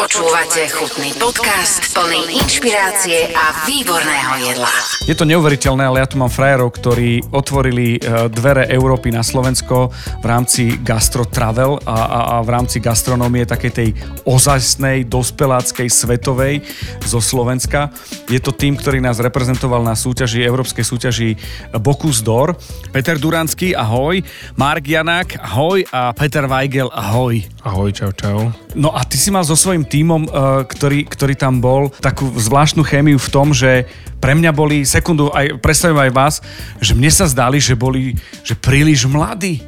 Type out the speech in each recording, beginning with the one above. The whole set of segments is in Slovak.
Počúvate chutný podcast plný inšpirácie a výborného jedla. Je to neuveriteľné, ale ja tu mám frajerov, ktorí otvorili e, dvere Európy na Slovensko v rámci Gastro Travel a, a, a v rámci gastronómie takej tej ozajstnej, dospeláckej, svetovej zo Slovenska. Je to tým, ktorý nás reprezentoval na súťaži, európskej súťaži Bokus d'Or. Peter Duranský, ahoj. Mark Janák, ahoj. A Peter Weigel, ahoj. Ahoj, čau, čau. No a ty si mal so svojím tímom, uh, ktorý, ktorý tam bol, takú zvláštnu chémiu v tom, že pre mňa boli, sekundu, aj, predstavím aj vás, že mne sa zdali, že boli že príliš mladí.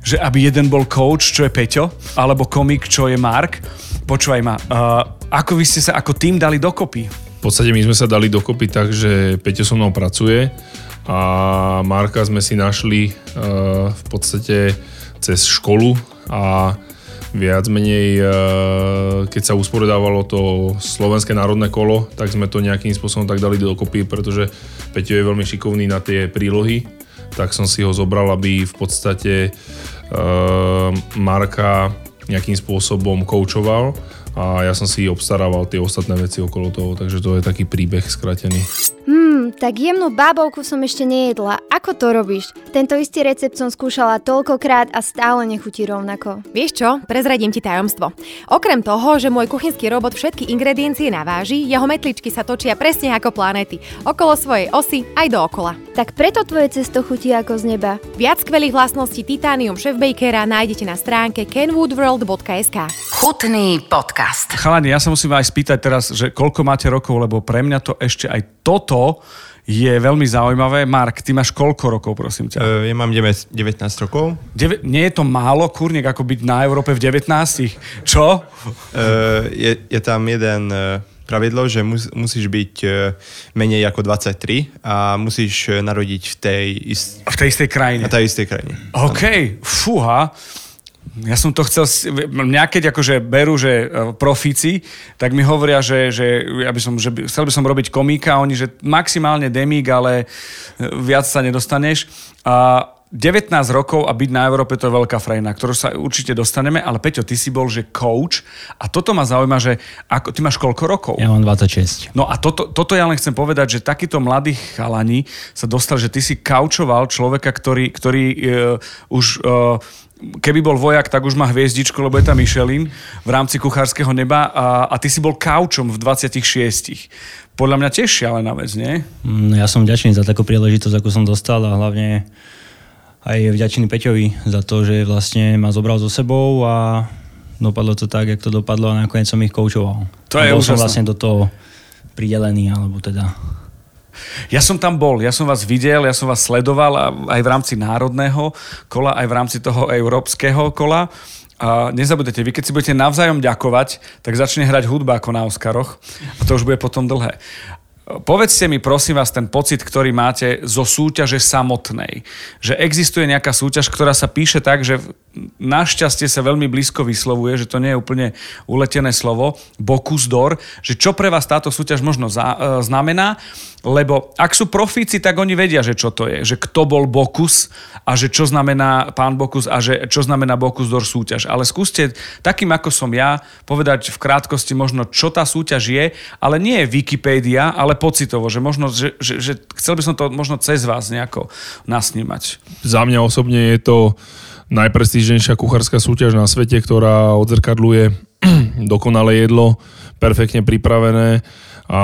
Že aby jeden bol coach, čo je Peťo, alebo komik, čo je Mark. Počúvaj ma, uh, ako vy ste sa ako tým dali dokopy? V podstate my sme sa dali dokopy tak, že Peťo so mnou pracuje a Marka sme si našli uh, v podstate cez školu a viac menej, e, keď sa usporiadávalo to slovenské národné kolo, tak sme to nejakým spôsobom tak dali dokopy, pretože Peťo je veľmi šikovný na tie prílohy, tak som si ho zobral, aby v podstate e, Marka nejakým spôsobom koučoval a ja som si obstarával tie ostatné veci okolo toho, takže to je taký príbeh skratený. Hmm, tak jemnú bábovku som ešte nejedla. Ako to robíš? Tento istý recept som skúšala toľkokrát a stále nechutí rovnako. Vieš čo? Prezradím ti tajomstvo. Okrem toho, že môj kuchynský robot všetky ingrediencie naváži, jeho metličky sa točia presne ako planéty. Okolo svojej osy aj dookola. Tak preto tvoje cesto chutí ako z neba. Viac skvelých vlastností Titanium Chef Bakera nájdete na stránke kenwoodworld.sk. Chutný podcast. Chalani, ja sa musím aj spýtať teraz, že koľko máte rokov, lebo pre mňa to ešte aj toto je veľmi zaujímavé. Mark, ty máš koľko rokov, prosím ťa? Uh, ja mám 19 rokov. Deve, nie je to málo, kurník, ako byť na Európe v 19 Čo? Uh, je, je tam jeden uh, pravidlo, že mus, musíš byť uh, menej ako 23 a musíš narodiť v tej, ist... v tej istej krajine. Na tej istej krajine. OK, fúha. Ja som to chcel, mňa keď akože berú, že e, profíci, tak mi hovoria, že, že, ja by som, že by, chcel by som robiť komíka, oni, že maximálne demík, ale e, viac sa nedostaneš. A 19 rokov a byť na Európe to je veľká frejna, ktorú sa určite dostaneme, ale Peťo, ty si bol, že coach a toto ma zaujíma, že ako, ty máš koľko rokov? Ja mám 26. No a toto, toto ja len chcem povedať, že takýto mladí chalani sa dostal, že ty si kaučoval človeka, ktorý, ktorý uh, už uh, keby bol vojak, tak už má hviezdičku, lebo je tam Michelin v rámci kuchárskeho neba a, a ty si bol kaučom v 26. Podľa mňa tiež šialená vec, nie? Mm, ja som vďačný za takú príležitosť, ako som dostal a hlavne aj vďačný Peťovi za to, že vlastne ma zobral so sebou a dopadlo to tak, jak to dopadlo a nakoniec som ich koučoval. To je bol som vlastne do toho pridelený, alebo teda ja som tam bol, ja som vás videl, ja som vás sledoval aj v rámci národného kola, aj v rámci toho európskeho kola. A nezabudete, vy keď si budete navzájom ďakovať, tak začne hrať hudba ako na Oscaroch a to už bude potom dlhé. Povedzte mi prosím vás ten pocit, ktorý máte zo súťaže samotnej. Že existuje nejaká súťaž, ktorá sa píše tak, že našťastie sa veľmi blízko vyslovuje, že to nie je úplne uletené slovo, Bokus d'Or, že čo pre vás táto súťaž možno za, e, znamená lebo ak sú profíci, tak oni vedia, že čo to je. Že kto bol Bokus a že čo znamená pán Bokus a že čo znamená Bokus Dor súťaž. Ale skúste takým, ako som ja, povedať v krátkosti možno, čo tá súťaž je, ale nie je Wikipédia, ale pocitovo, že možno, že, že, že chcel by som to možno cez vás nejako nasnímať. Za mňa osobne je to najprestížnejšia kuchárska súťaž na svete, ktorá odzrkadluje dokonalé jedlo, perfektne pripravené a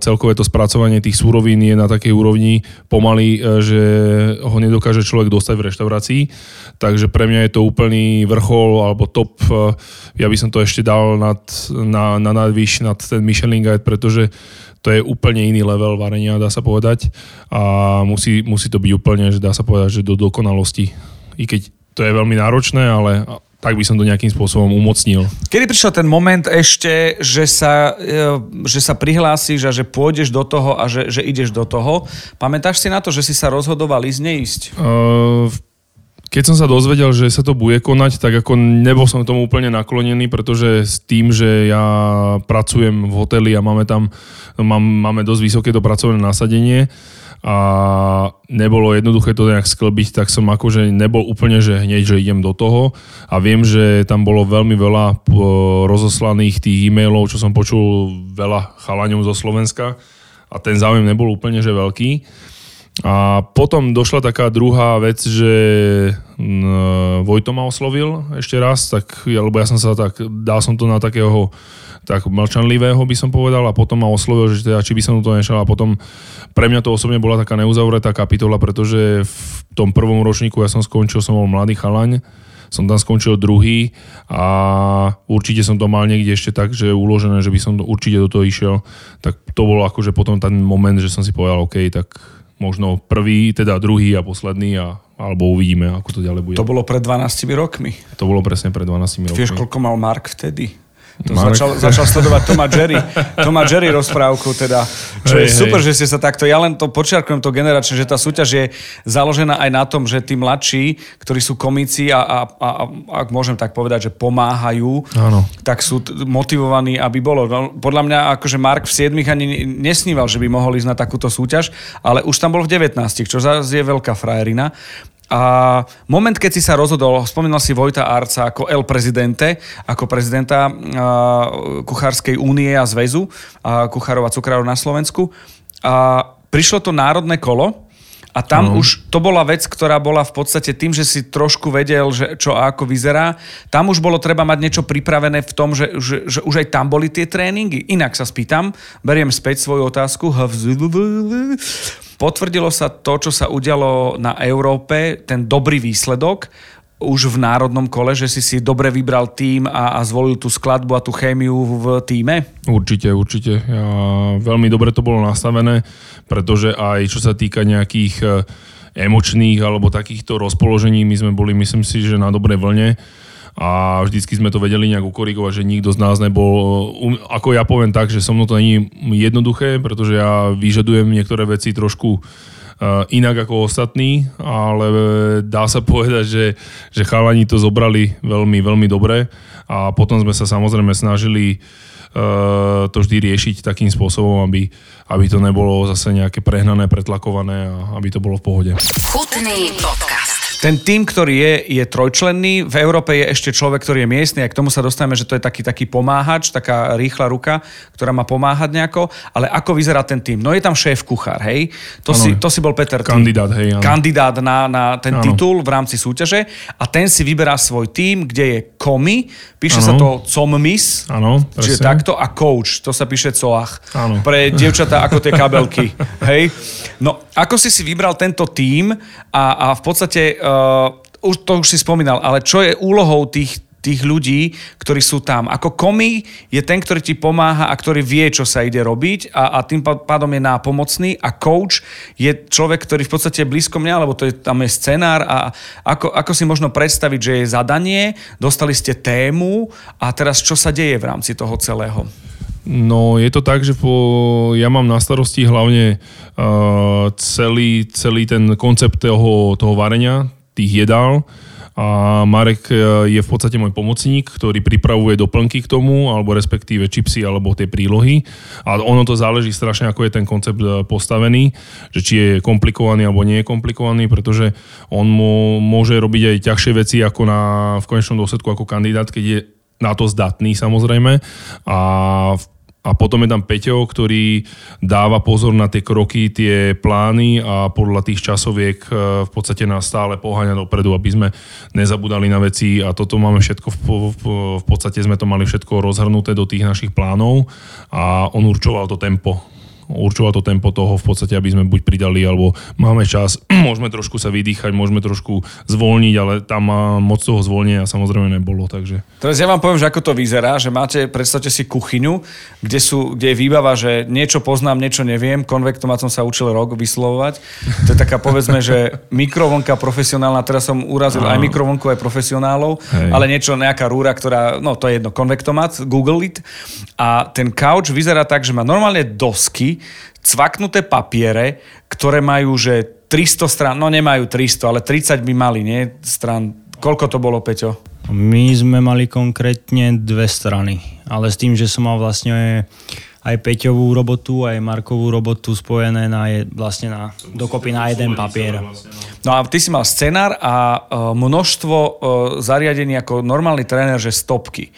celkové to spracovanie tých súrovín je na takej úrovni pomaly, e, že ho nedokáže človek dostať v reštaurácii. Takže pre mňa je to úplný vrchol alebo top. E, ja by som to ešte dal nad, na, na nadvýš nad ten Michelin Guide, pretože to je úplne iný level varenia, dá sa povedať. A musí, musí to byť úplne, že dá sa povedať, že do dokonalosti. I keď to je veľmi náročné, ale tak by som to nejakým spôsobom umocnil. Kedy prišiel ten moment ešte, že sa, e, že sa prihlásiš a že pôjdeš do toho a že, že ideš do toho? Pamätáš si na to, že si sa rozhodoval ísť, neísť? Uh, keď som sa dozvedel, že sa to bude konať, tak ako nebol som tomu úplne naklonený, pretože s tým, že ja pracujem v hoteli a máme tam mám, máme dosť vysoké to pracovné nasadenie, a nebolo jednoduché to nejak sklbiť, tak som akože nebol úplne, že hneď, že idem do toho a viem, že tam bolo veľmi veľa rozoslaných tých e-mailov, čo som počul veľa chalaňov zo Slovenska a ten záujem nebol úplne, že veľký. A potom došla taká druhá vec, že Vojto ma oslovil ešte raz, tak, lebo ja som sa tak, dal som to na takého tak mlčanlivého by som povedal a potom ma oslovil, že teda, či by som to nešal a potom pre mňa to osobne bola taká neuzavretá kapitola, pretože v tom prvom ročníku ja som skončil, som bol mladý chalaň, som tam skončil druhý a určite som to mal niekde ešte tak, že uložené, že by som určite do toho išiel, tak to bolo akože potom ten moment, že som si povedal, OK, tak možno prvý, teda druhý a posledný a, alebo uvidíme, ako to ďalej bude. To bolo pred 12 rokmi. To bolo presne pred 12 rokmi. Vieš, koľko mal Mark vtedy? To začal, začal sledovať Toma Jerry, Toma Jerry rozprávku, teda, čo hej, je super, hej. že ste sa takto, ja len to počiarkujem to generačne, že tá súťaž je založená aj na tom, že tí mladší, ktorí sú komíci a, a, a, a ak môžem tak povedať, že pomáhajú, Áno. tak sú t- motivovaní, aby bolo. No, podľa mňa akože Mark v 7 ani nesníval, že by mohol ísť na takúto súťaž, ale už tam bol v 19, čo zase je veľká frajerina. A moment, keď si sa rozhodol, spomínal si Vojta Arca ako El Prezidente, ako prezidenta Kuchárskej únie a zväzu a kuchárov a cukrárov na Slovensku. A prišlo to národné kolo, a tam uh-huh. už to bola vec, ktorá bola v podstate tým, že si trošku vedel, že čo a ako vyzerá. Tam už bolo treba mať niečo pripravené v tom, že, že, že už aj tam boli tie tréningy. Inak sa spýtam, beriem späť svoju otázku. Potvrdilo sa to, čo sa udialo na Európe, ten dobrý výsledok, už v národnom kole, že si si dobre vybral tým a, a zvolil tú skladbu a tú chémiu v týme? Určite, určite. Ja, veľmi dobre to bolo nastavené, pretože aj čo sa týka nejakých e, emočných alebo takýchto rozpoložení, my sme boli, myslím si, že na dobrej vlne a vždycky sme to vedeli nejak ukorigovať, že nikto z nás nebol, um, ako ja poviem tak, že so mnou to není jednoduché, pretože ja vyžadujem niektoré veci trošku uh, inak ako ostatní, ale dá sa povedať, že, že chalani to zobrali veľmi, veľmi dobre a potom sme sa samozrejme snažili uh, to vždy riešiť takým spôsobom, aby, aby to nebolo zase nejaké prehnané, pretlakované a aby to bolo v pohode. Chutný podcast. Ten tým, ktorý je, je trojčlenný, v Európe je ešte človek, ktorý je miestny a k tomu sa dostaneme, že to je taký, taký pomáhač, taká rýchla ruka, ktorá má pomáhať nejako, ale ako vyzerá ten tým? No je tam šéf kuchár, hej? To, si, to si bol Peter. Kandidát, hej. Áno. Kandidát na, na ten ano. titul v rámci súťaže a ten si vyberá svoj tým, kde je komi, píše ano. sa to commis, ano, čiže takto, a coach, to sa píše coach. Ano. Pre dievčatá ako tie kabelky, hej? No, ako si si vybral tento tým a, a v podstate uh, už, to už si spomínal, ale čo je úlohou tých, tých ľudí, ktorí sú tam. Ako komi je ten, ktorý ti pomáha a ktorý vie, čo sa ide robiť a, a tým pádom je nápomocný a coach je človek, ktorý v podstate je blízko mňa, lebo to je, tam je scenár a ako, ako si možno predstaviť, že je zadanie, dostali ste tému a teraz čo sa deje v rámci toho celého? No je to tak, že po, ja mám na starosti hlavne uh, celý, celý ten koncept toho, toho varenia, tých jedál a Marek uh, je v podstate môj pomocník, ktorý pripravuje doplnky k tomu, alebo respektíve čipsy, alebo tie prílohy. A ono to záleží strašne, ako je ten koncept uh, postavený, že či je komplikovaný alebo nie je komplikovaný, pretože on mu môže robiť aj ťažšie veci ako na, v konečnom dôsledku ako kandidát, keď je na to zdatný samozrejme a v a potom je tam Peťo, ktorý dáva pozor na tie kroky, tie plány a podľa tých časoviek e, v podstate nás stále poháňa dopredu, aby sme nezabudali na veci. A toto máme všetko, v, v, v podstate sme to mali všetko rozhrnuté do tých našich plánov a on určoval to tempo určoval to tempo toho v podstate, aby sme buď pridali, alebo máme čas, môžeme trošku sa vydýchať, môžeme trošku zvolniť, ale tam moc toho zvolnenia samozrejme nebolo. Takže. Teraz ja vám poviem, že ako to vyzerá, že máte, predstavte si kuchyňu, kde, sú, kde je výbava, že niečo poznám, niečo neviem, konvektomat som sa učil rok vyslovovať. To je taká povedzme, že mikrovlnka profesionálna, teraz som urazil aj mikrovlnku, aj profesionálov, Hej. ale niečo, nejaká rúra, ktorá, no to je jedno, konvektomat, Google it. A ten couch vyzerá tak, že má normálne dosky, cvaknuté papiere, ktoré majú, že 300 strán, no nemajú 300, ale 30 by mali, nie? Strán. Koľko to bolo, Peťo? My sme mali konkrétne dve strany, ale s tým, že som mal vlastne aj Peťovú robotu, aj Markovú robotu spojené na, vlastne na, dokopy na jeden papier. No a ty si mal scenár a e, množstvo e, zariadení ako normálny tréner, že stopky.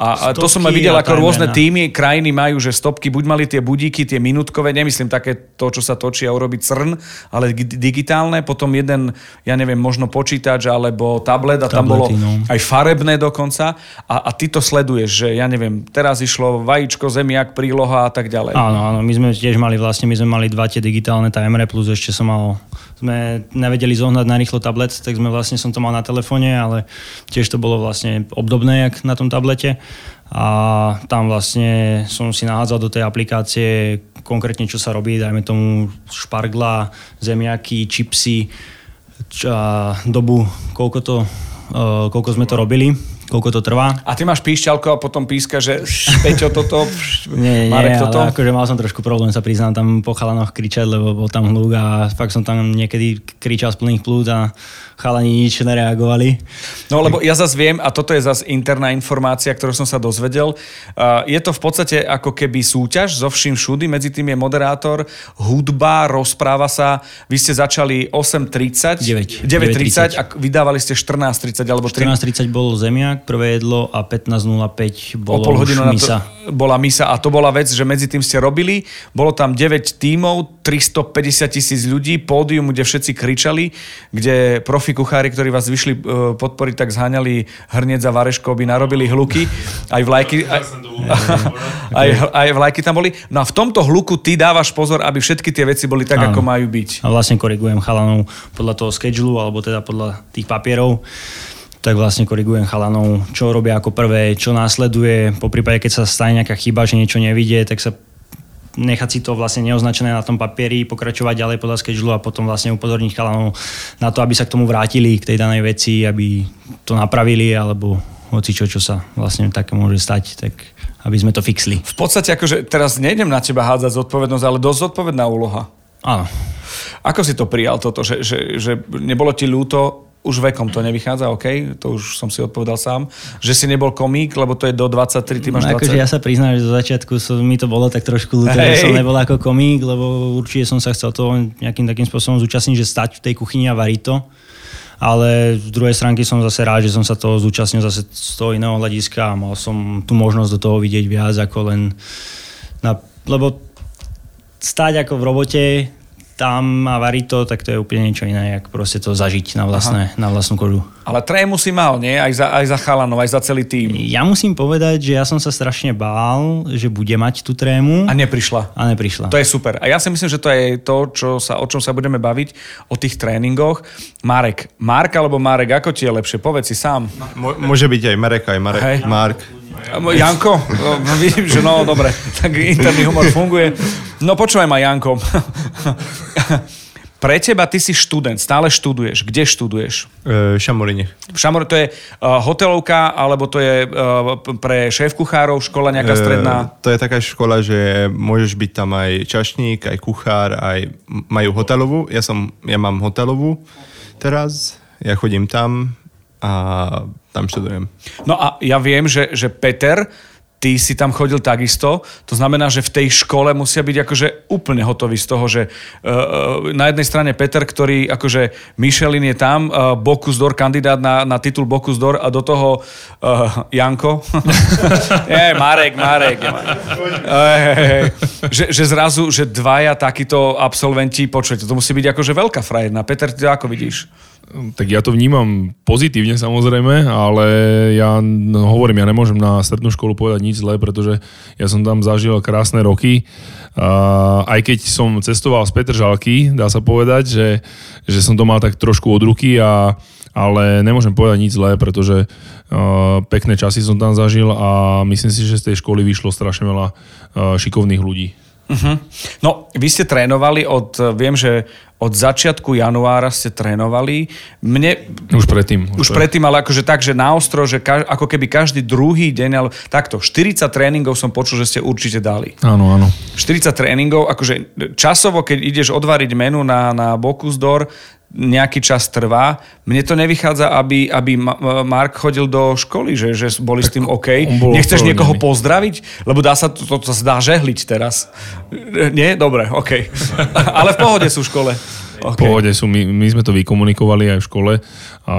A, a to som aj videl, ako rôzne timerná. týmy, krajiny majú, že stopky buď mali tie budíky, tie minútkové, nemyslím také to, čo sa točí a urobí crn, ale gi- digitálne, potom jeden, ja neviem, možno počítač alebo tablet a tam bolo Tablety, no. aj farebné dokonca a, a ty to sleduješ, že ja neviem, teraz išlo vajíčko, zemiak, príloha a tak ďalej. Áno, áno, my sme tiež mali vlastne, my sme mali dva tie digitálne timere, plus ešte som mal, sme nevedeli zohnať na rýchlo tablet, tak sme vlastne, som to mal na telefóne, ale tiež to bolo vlastne obdobné, jak na tom tablete. A tam vlastne som si nahádzal do tej aplikácie konkrétne, čo sa robí, dajme tomu špargla, zemiaky, čipsy, dobu, koľko to, uh, koľko sme to robili, koľko to trvá. A ty máš píšťalko a potom píska, že Peťo toto, Nie, nie, Marek ale toto. akože mal som trošku problém sa priznám tam po chalanoch kričať, lebo bol tam hluk a fakt som tam niekedy kričal z plných plút a chalani nič nereagovali. No lebo ja zase viem, a toto je zase interná informácia, ktorú som sa dozvedel, je to v podstate ako keby súťaž zo vším všudy, medzi tým je moderátor, hudba, rozpráva sa, vy ste začali 8.30, 9.30 9. a vydávali ste 14.30 alebo 13. 14.30 bol zemiak, prvé jedlo a 15.05 O bolo pol hodinu už na to misa. bola misa a to bola vec, že medzi tým ste robili, bolo tam 9 tímov, 350 tisíc ľudí, pódium, kde všetci kričali, kde profi kuchári, ktorí vás vyšli e, podporiť, tak zháňali hrniec a vareško, by narobili hluky, aj vlajky, aj, aj, aj vlajky tam boli. No a v tomto hluku ty dávaš pozor, aby všetky tie veci boli tak, Áno. ako majú byť. A vlastne korigujem chalanov podľa toho schedulu, alebo teda podľa tých papierov tak vlastne korigujem chalanov, čo robia ako prvé, čo následuje, po prípade, keď sa stane nejaká chyba, že niečo nevidie, tak sa nechať si to vlastne neoznačené na tom papieri, pokračovať ďalej podľa schedule a potom vlastne upozorniť chalanov na to, aby sa k tomu vrátili, k tej danej veci, aby to napravili, alebo hoci čo, čo sa vlastne také môže stať, tak aby sme to fixli. V podstate akože teraz nejdem na teba hádzať zodpovednosť, ale dosť zodpovedná úloha. Áno. Ako si to prijal toto, že, že, že nebolo ti ľúto, už vekom to nevychádza, OK, to už som si odpovedal sám, že si nebol komík, lebo to je do 23, ty máš No, 20. akože ja sa priznám, že do začiatku som, mi to bolo tak trošku ľúto, Hej. že som nebol ako komík, lebo určite som sa chcel toho nejakým takým spôsobom zúčastniť, že stať v tej kuchyni a variť to. Ale z druhej stránky som zase rád, že som sa toho zúčastnil zase z toho iného hľadiska a mal som tú možnosť do toho vidieť viac ako len na, lebo stať ako v robote tam a variť to, tak to je úplne niečo iné, jak proste to zažiť na, vlastné, na vlastnú kožu. Ale trému si mal, nie? Aj za, aj za chalanov, aj za celý tým. Ja musím povedať, že ja som sa strašne bál, že bude mať tú trému A neprišla. a neprišla. To je super. A ja si myslím, že to je to, čo sa, o čom sa budeme baviť, o tých tréningoch. Marek. Mark alebo Marek, ako ti je lepšie? Povedz si sám. Mo- môže byť aj Marek, aj Marek. Hej. Mark. Janko? No, vidím, že no, dobre. Tak interný humor funguje. No počúvaj ma, Janko. Pre teba, ty si študent, stále študuješ. Kde študuješ? E, Šamoríne. V Šamor, to je uh, hotelovka, alebo to je uh, pre šéf-kuchárov, škola nejaká stredná? E, to je taká škola, že môžeš byť tam aj čašník, aj kuchár, aj majú hotelovú. Ja, som, ja mám hotelovú teraz. Ja chodím tam a tam študujem. No a ja viem, že, že Peter, ty si tam chodil takisto, to znamená, že v tej škole musia byť akože úplne hotoví z toho, že uh, na jednej strane Peter, ktorý akože Michelin je tam, uh, Bocuse d'Or, kandidát na, na titul Bocuse d'Or a do toho uh, Janko. je, Marek, Marek. Marek. Ej, hej, hej. že, že zrazu, že dvaja takíto absolventi, počujete, to musí byť akože veľká frajerna. Peter, ty to ako vidíš? Tak ja to vnímam pozitívne samozrejme, ale ja no, hovorím, ja nemôžem na strednú školu povedať nič zlé, pretože ja som tam zažil krásne roky. A aj keď som cestoval z Petržalky, dá sa povedať, že, že som to mal tak trošku od ruky, a, ale nemôžem povedať nič zlé, pretože uh, pekné časy som tam zažil a myslím si, že z tej školy vyšlo strašne veľa uh, šikovných ľudí. Uh-huh. No, vy ste trénovali od, viem, že od začiatku januára ste trénovali. Mne, Už predtým. už pred- predtým, ale akože tak, že naostro, že kaž, ako keby každý druhý deň, ale takto, 40 tréningov som počul, že ste určite dali. Áno, áno. 40 tréningov, akože časovo, keď ideš odvariť menu na, na Bocuse d'Or, nejaký čas trvá. Mne to nevychádza, aby, aby Ma- Mark chodil do školy, že, že boli s tým OK. Nechceš niekoho pozdraviť? Lebo dá sa, to, to, to sa dá žehliť teraz. Nie? Dobre, OK. Ale v pohode sú v škole. V OK. pohode sú, my, my sme to vykomunikovali aj v škole a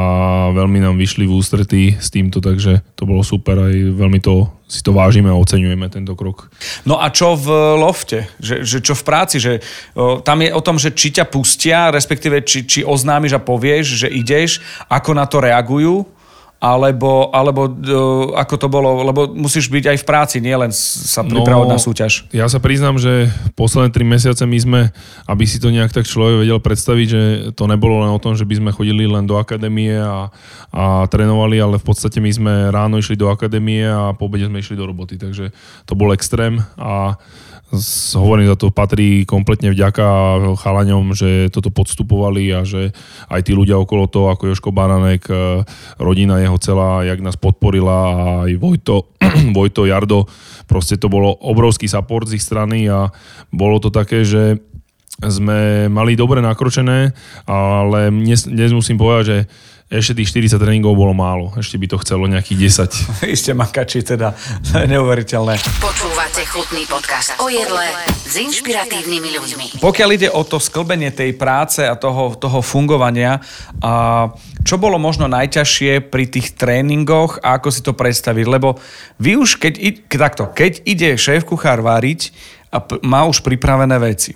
veľmi nám vyšli v ústretí s týmto, takže to bolo super aj veľmi to si to vážime a oceňujeme tento krok. No a čo v lofte? Že, že čo v práci? Že, o, tam je o tom, že či ťa pustia, respektíve či, či oznámiš a povieš, že ideš, ako na to reagujú, alebo, alebo o, ako to bolo, lebo musíš byť aj v práci, nielen sa pripravovať na súťaž. Ja sa priznám, že posledné tri mesiace my sme, aby si to nejak tak človek vedel predstaviť, že to nebolo len o tom, že by sme chodili len do akadémie a, a trénovali, ale v podstate my sme ráno išli do akadémie a po obede sme išli do roboty, takže to bol extrém a hovorím za to, patrí kompletne vďaka chalaňom, že toto podstupovali a že aj tí ľudia okolo toho, ako Joško Baranek, e, rodina jeho celá, jak nás podporila a aj Vojto, Vojto Jardo, proste to bolo obrovský support z ich strany a bolo to také, že sme mali dobre nakročené, ale dnes, dnes musím povedať, že ešte tých 40 tréningov bolo málo. Ešte by to chcelo nejakých 10. Vy ste makači, teda to je neuveriteľné. Počúvate chutný podcast o jedle s inšpiratívnymi ľuďmi. Pokiaľ ide o to sklbenie tej práce a toho, toho fungovania, a čo bolo možno najťažšie pri tých tréningoch a ako si to predstaviť? Lebo vy už, keď, takto, keď ide šéf kuchár váriť a má už pripravené veci,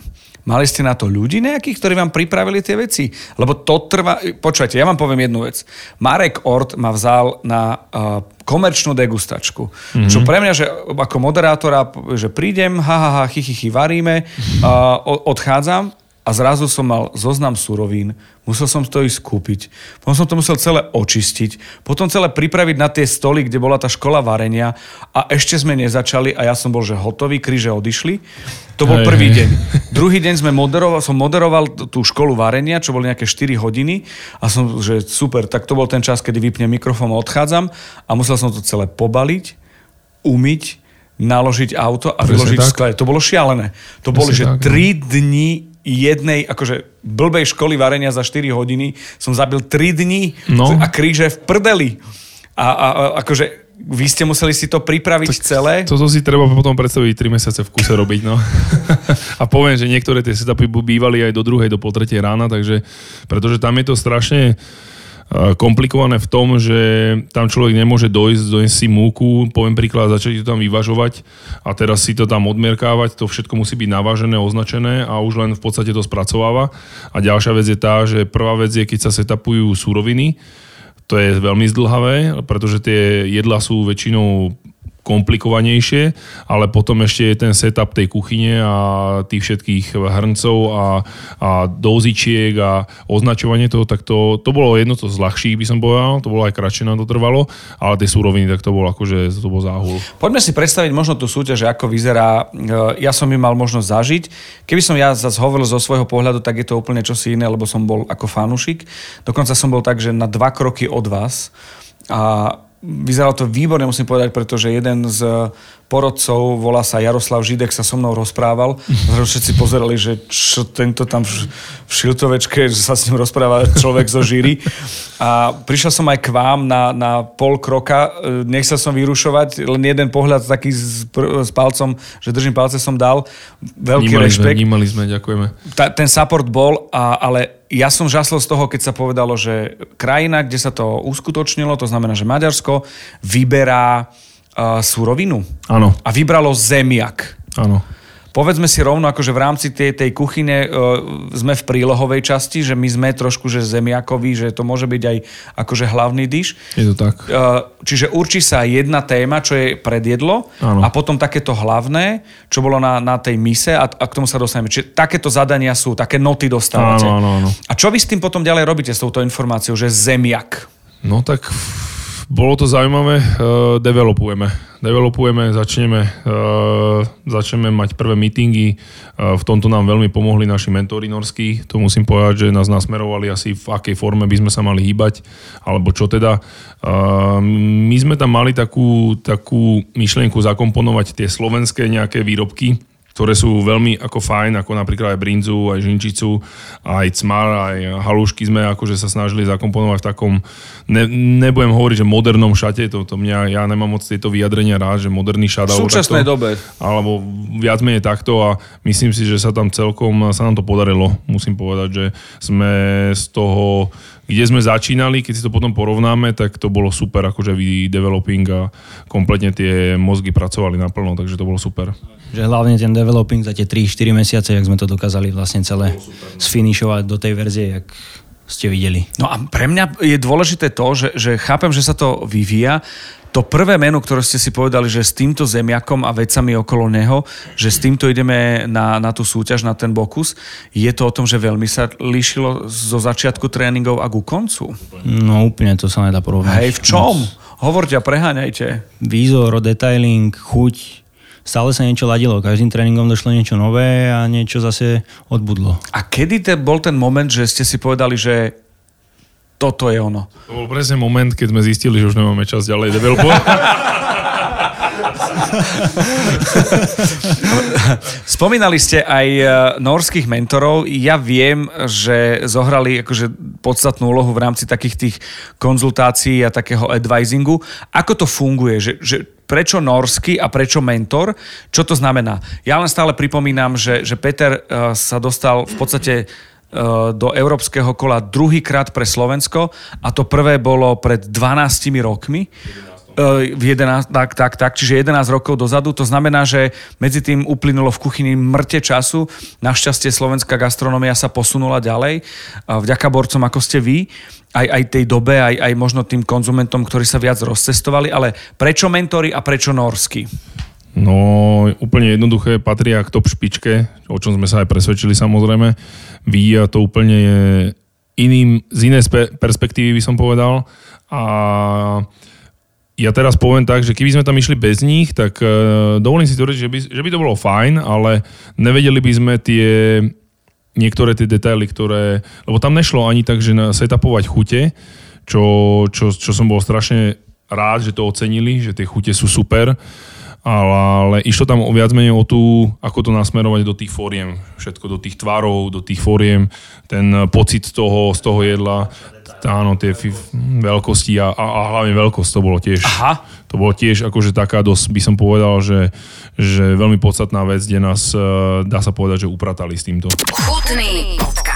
Mali ste na to ľudí nejakých, ktorí vám pripravili tie veci? Lebo to trvá... Počujete, ja vám poviem jednu vec. Marek Ort ma vzal na uh, komerčnú degustačku. Mm-hmm. Čo pre mňa, že ako moderátora, že prídem, ha, ha, ha, chy, chy, chy, varíme, uh, odchádzam a zrazu som mal zoznam surovín, musel som to ísť kúpiť, potom som to musel celé očistiť, potom celé pripraviť na tie stoly, kde bola tá škola varenia a ešte sme nezačali a ja som bol, že hotový, kríže odišli. To bol Hej, prvý hej. deň. Druhý deň sme moderoval, som moderoval tú školu varenia, čo boli nejaké 4 hodiny a som, že super, tak to bol ten čas, kedy vypnem mikrofón a odchádzam a musel som to celé pobaliť, umyť, naložiť auto a Presne vyložiť v tak. sklade. To bolo šialené. To boli, že tak, no. 3 dní jednej, akože blbej školy varenia za 4 hodiny som zabil 3 dní No. a kríže v prdeli. A, a, a akože vy ste museli si to pripraviť celé. Toto si treba potom predstaviť 3 mesiace v kuse robiť, no. a poviem, že niektoré tie setupy bývali aj do druhej, do pol tretej rána, takže, pretože tam je to strašne komplikované v tom, že tam človek nemôže dojsť, dojsť si múku, poviem príklad, začať to tam vyvažovať a teraz si to tam odmerkávať, to všetko musí byť navážené, označené a už len v podstate to spracováva. A ďalšia vec je tá, že prvá vec je, keď sa setupujú súroviny, to je veľmi zdlhavé, pretože tie jedlá sú väčšinou komplikovanejšie, ale potom ešte je ten setup tej kuchyne a tých všetkých hrncov a, a dozičiek a označovanie toho, tak to, to bolo jedno to z ľahších, by som povedal, to bolo aj kratšie nám to trvalo, ale tie súroviny, tak to bolo akože, to bol záhul. Poďme si predstaviť možno tú súťaž, ako vyzerá. E, Ja som ju mal možnosť zažiť. Keby som ja zase hovoril zo svojho pohľadu, tak je to úplne čosi iné, lebo som bol ako fanúšik. Dokonca som bol tak, že na dva kroky od vás. A vyzeralo to výborne, musím povedať, pretože jeden z porodcov, volá sa Jaroslav Židek, sa so mnou rozprával. Všetci pozerali, že čo tento tam v, v šiltovečke, že sa s ním rozpráva človek zo žíry. A prišiel som aj k vám na, na pol kroka, e, nechcel som vyrušovať, len jeden pohľad taký s, s palcom, že držím palce som dal. Veľký Vnímali sme, rešpekt vnímali sme, ďakujeme. ta, ten support bol, a, ale ja som žasol z toho, keď sa povedalo, že krajina, kde sa to uskutočnilo, to znamená, že Maďarsko, vyberá uh, surovinu. Áno, A vybralo zemiak. áno. Povedzme si rovno, akože v rámci tej, tej kuchyne uh, sme v prílohovej časti, že my sme trošku že zemiakoví, že to môže byť aj akože hlavný dyš. Je to tak. Uh, Čiže určí sa jedna téma, čo je predjedlo Áno. a potom takéto hlavné, čo bolo na, na tej mise a, a k tomu sa dostaneme. Čiže takéto zadania sú, také noty dostávate. Áno, áno, áno. A čo vy s tým potom ďalej robíte s touto informáciou, že zemiak? No tak bolo to zaujímavé, uh, developujeme. Developujeme, začneme, uh, začneme mať prvé meetingy. Uh, v tomto nám veľmi pomohli naši mentori norskí. To musím povedať, že nás nasmerovali asi v akej forme by sme sa mali hýbať, alebo čo teda. Uh, my sme tam mali takú, takú myšlienku zakomponovať tie slovenské nejaké výrobky, ktoré sú veľmi ako fajn, ako napríklad aj Brinzu, aj Žinčicu, aj Cmar, aj Halušky sme akože sa snažili zakomponovať v takom, ne, nebudem hovoriť, že modernom šate, to, to mňa, ja nemám moc tieto vyjadrenia rád, že moderný šat. V súčasnej takto, dobe. Alebo viac menej takto a myslím si, že sa tam celkom, sa nám to podarilo, musím povedať, že sme z toho kde sme začínali, keď si to potom porovnáme, tak to bolo super, akože developing a kompletne tie mozgy pracovali naplno, takže to bolo super. Že hlavne ten developing za tie 3-4 mesiace, jak sme to dokázali vlastne celé sfinišovať do tej verzie, jak ste videli. No a pre mňa je dôležité to, že, že chápem, že sa to vyvíja, to prvé meno, ktoré ste si povedali, že s týmto zemiakom a vecami okolo neho, že s týmto ideme na, na tú súťaž, na ten Bokus, je to o tom, že veľmi sa líšilo zo začiatku tréningov a ku koncu? No úplne to sa nedá porovnať. Hej, v čom? Hovorte a preháňajte. Výzor, detailing, chuť, stále sa niečo ladilo. Každým tréningom došlo niečo nové a niečo zase odbudlo. A kedy te, bol ten moment, že ste si povedali, že toto je ono. To bol presne moment, keď sme zistili, že už nemáme čas ďalej developovať. Spomínali ste aj e, norských mentorov. Ja viem, že zohrali akože podstatnú úlohu v rámci takých tých konzultácií a takého advisingu. Ako to funguje? Že, že prečo norský a prečo mentor? Čo to znamená? Ja len stále pripomínam, že, že Peter e, sa dostal v podstate E, do európskeho kola druhýkrát pre Slovensko a to prvé bolo pred 12 rokmi. V 11, tak, tak, tak, čiže 11 rokov dozadu. To znamená, že medzi tým uplynulo v kuchyni mŕte času. Našťastie slovenská gastronomia sa posunula ďalej. Vďaka borcom, ako ste vy, aj, aj tej dobe, aj, aj možno tým konzumentom, ktorí sa viac rozcestovali. Ale prečo mentory a prečo norsky? No, úplne jednoduché, patria k top špičke, o čom sme sa aj presvedčili samozrejme. Vyvíja to úplne iným, z inej perspektívy by som povedal. A ja teraz poviem tak, že keby sme tam išli bez nich, tak uh, dovolím si tvrdiť, že by, že by to bolo fajn, ale nevedeli by sme tie niektoré tie detaily, ktoré... Lebo tam nešlo ani tak, že na setapovať chute, čo, čo, čo som bol strašne rád, že to ocenili, že tie chute sú super ale, ale išlo tam viac menej o tú, ako to nasmerovať do tých fóriem, všetko do tých tvarov, do tých fóriem, ten pocit toho, z toho jedla, áno, tie veľkosti a, a, a hlavne veľkosť to bolo tiež. Aha. To bolo tiež akože taká dosť, by som povedal, že, že veľmi podstatná vec, kde nás, eh, dá sa povedať, že upratali s týmto. Chutný podcast.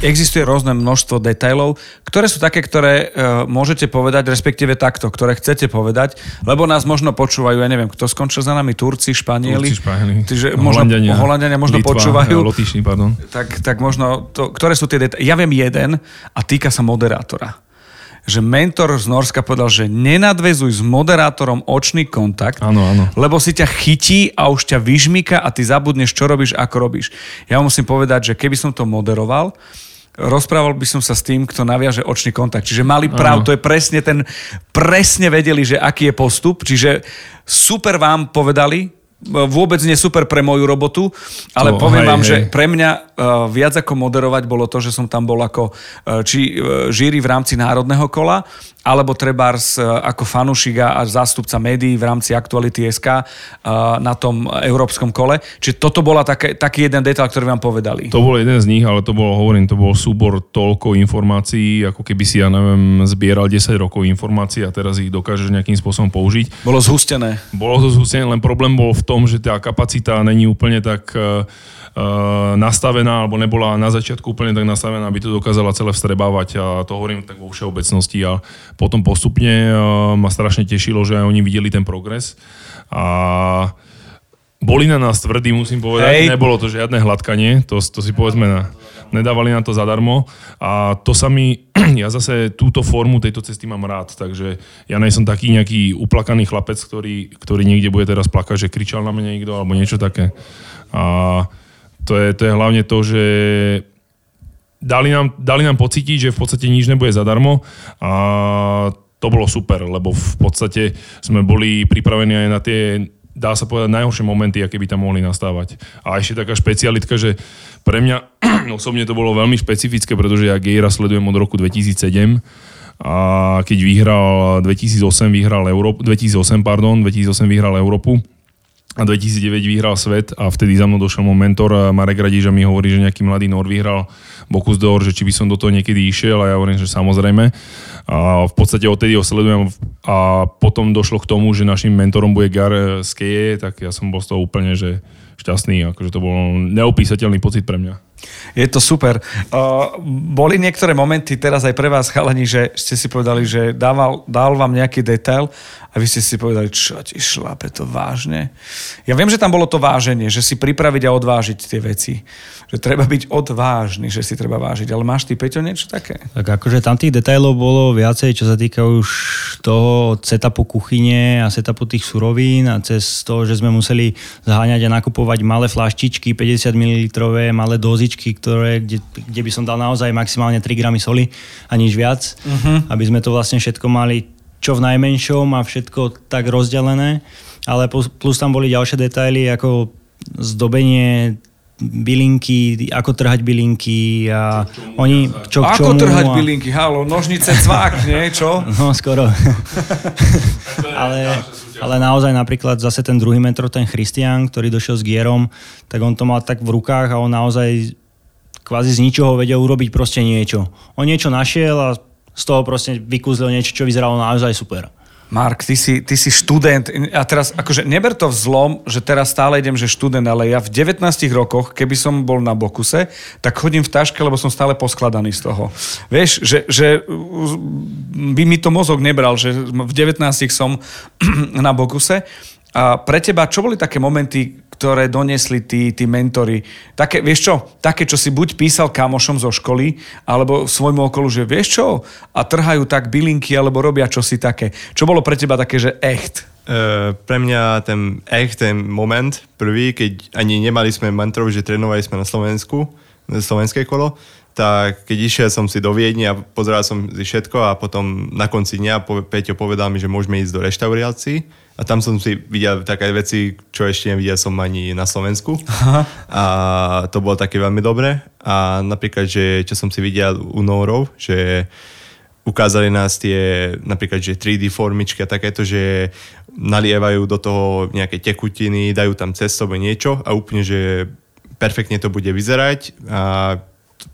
Existuje rôzne množstvo detailov, ktoré sú také, ktoré uh, môžete povedať, respektíve takto, ktoré chcete povedať, lebo nás možno počúvajú, ja neviem, kto skončil za nami, Turci, Španieli. Turci, Španieli. Čiže možno, Holandiania, Holandiania možno Litva, počúvajú. Lotyšní, pardon. Tak, tak možno, to, ktoré sú tie detaily. Ja viem jeden a týka sa moderátora že mentor z Norska povedal, že nenadvezuj s moderátorom očný kontakt, Áno, áno. lebo si ťa chytí a už ťa vyžmíka a ty zabudneš, čo robíš, ako robíš. Ja musím povedať, že keby som to moderoval, rozprával by som sa s tým, kto naviaže očný kontakt. Čiže mali pravdu, to je presne ten, presne vedeli, že aký je postup, čiže super vám povedali, vôbec nie super pre moju robotu, ale To, poviem hej, vám, hej. že pre mňa viac ako moderovať bolo to, že som tam bol ako uh, či uh, žíri v rámci národného kola, alebo trebárs ako fanúšik a zástupca médií v rámci Aktuality SK na tom európskom kole. Čiže toto bola také, taký jeden detail, ktorý vám povedali. To bol jeden z nich, ale to bol, hovorím, to bol súbor toľko informácií, ako keby si, ja neviem, zbieral 10 rokov informácií a teraz ich dokážeš nejakým spôsobom použiť. Bolo zhustené. Bolo to zústené, len problém bol v tom, že tá kapacita není úplne tak uh, nastavená, alebo nebola na začiatku úplne tak nastavená, aby to dokázala celé vstrebávať. A to hovorím tak vo všeobecnosti. A potom postupne uh, ma strašne tešilo, že aj oni videli ten progres. A boli na nás tvrdí, musím povedať, Hej. nebolo to žiadne hladkanie, to, to si povedzme na, nedávali na to zadarmo. A to sa mi, ja zase túto formu tejto cesty mám rád, takže ja nejsem taký nejaký uplakaný chlapec, ktorý, ktorý niekde bude teraz plakať, že kričal na mňa niekto alebo niečo také. A to je, to je hlavne to, že dali nám, dali nám pocítiť, že v podstate nič nebude zadarmo a to bolo super, lebo v podstate sme boli pripravení aj na tie dá sa povedať, najhoršie momenty, aké by tam mohli nastávať. A ešte taká špecialitka, že pre mňa osobne to bolo veľmi špecifické, pretože ja Gejra sledujem od roku 2007 a keď vyhral 2008, vyhral Európu, 2008, pardon, 2008 vyhral Európu a 2009 vyhral svet a vtedy za mnou došiel môj mentor Marek Radiš a mi hovorí, že nejaký mladý Nor vyhral Bokus d'Or, že či by som do toho niekedy išiel a ja hovorím, že samozrejme. A v podstate odtedy ho sledujem a potom došlo k tomu, že našim mentorom bude Gar Skeje, tak ja som bol z toho úplne že šťastný, akože to bol neopísateľný pocit pre mňa. Je to super. Uh, boli niektoré momenty teraz aj pre vás, chalani, že ste si povedali, že dával, dal vám nejaký detail a vy ste si povedali, čo ti šlape to vážne. Ja viem, že tam bolo to váženie, že si pripraviť a odvážiť tie veci. Že treba byť odvážny, že si treba vážiť. Ale máš ty, Peťo, niečo také? Tak akože tam tých detailov bolo viacej, čo sa týka už toho setupu kuchyne a setupu tých surovín a cez to, že sme museli zháňať a nakupovať malé flaštičky, 50 ml, malé dozičky, ktoré, kde, kde by som dal naozaj maximálne 3 gramy soli a nič viac, uh-huh. aby sme to vlastne všetko mali čo v najmenšom a všetko tak rozdelené, ale plus tam boli ďalšie detaily ako zdobenie bylinky, ako trhať bylinky a čo, oni čo k čomu. Ako trhať a... bylinky, halo, nožnice, cvák, nie, čo? No, skoro. ale, ale naozaj napríklad zase ten druhý mentor, ten Christian, ktorý došiel s Gierom, tak on to mal tak v rukách a on naozaj kvázi z ničoho vedel urobiť proste niečo. On niečo našiel a z toho proste vykúzlil niečo, čo vyzeralo naozaj super. Mark, ty si, ty si študent a teraz akože neber to vzlom, že teraz stále idem, že študent, ale ja v 19 rokoch, keby som bol na Bokuse, tak chodím v taške, lebo som stále poskladaný z toho. Vieš, že, že by mi to mozog nebral, že v 19 som na Bokuse a pre teba, čo boli také momenty, ktoré donesli tí, tí mentory. Také, vieš čo, také, čo si buď písal kamošom zo školy, alebo svojmu okolu, že vieš čo, a trhajú tak bylinky, alebo robia čosi také. Čo bolo pre teba také, že echt? Uh, pre mňa ten echt, ten moment prvý, keď ani nemali sme mentorov, že trénovali sme na Slovensku, na slovenské kolo, tak keď išiel som si do Viedne a pozeral som si všetko a potom na konci dňa Peťo povedal mi, že môžeme ísť do reštaurácií a tam som si videl také veci, čo ešte nevidel som ani na Slovensku. Aha. A to bolo také veľmi dobré. A napríklad, že čo som si videl u Norov, že ukázali nás tie napríklad, že 3D formičky a takéto, že nalievajú do toho nejaké tekutiny, dajú tam cez sobe niečo a úplne, že perfektne to bude vyzerať a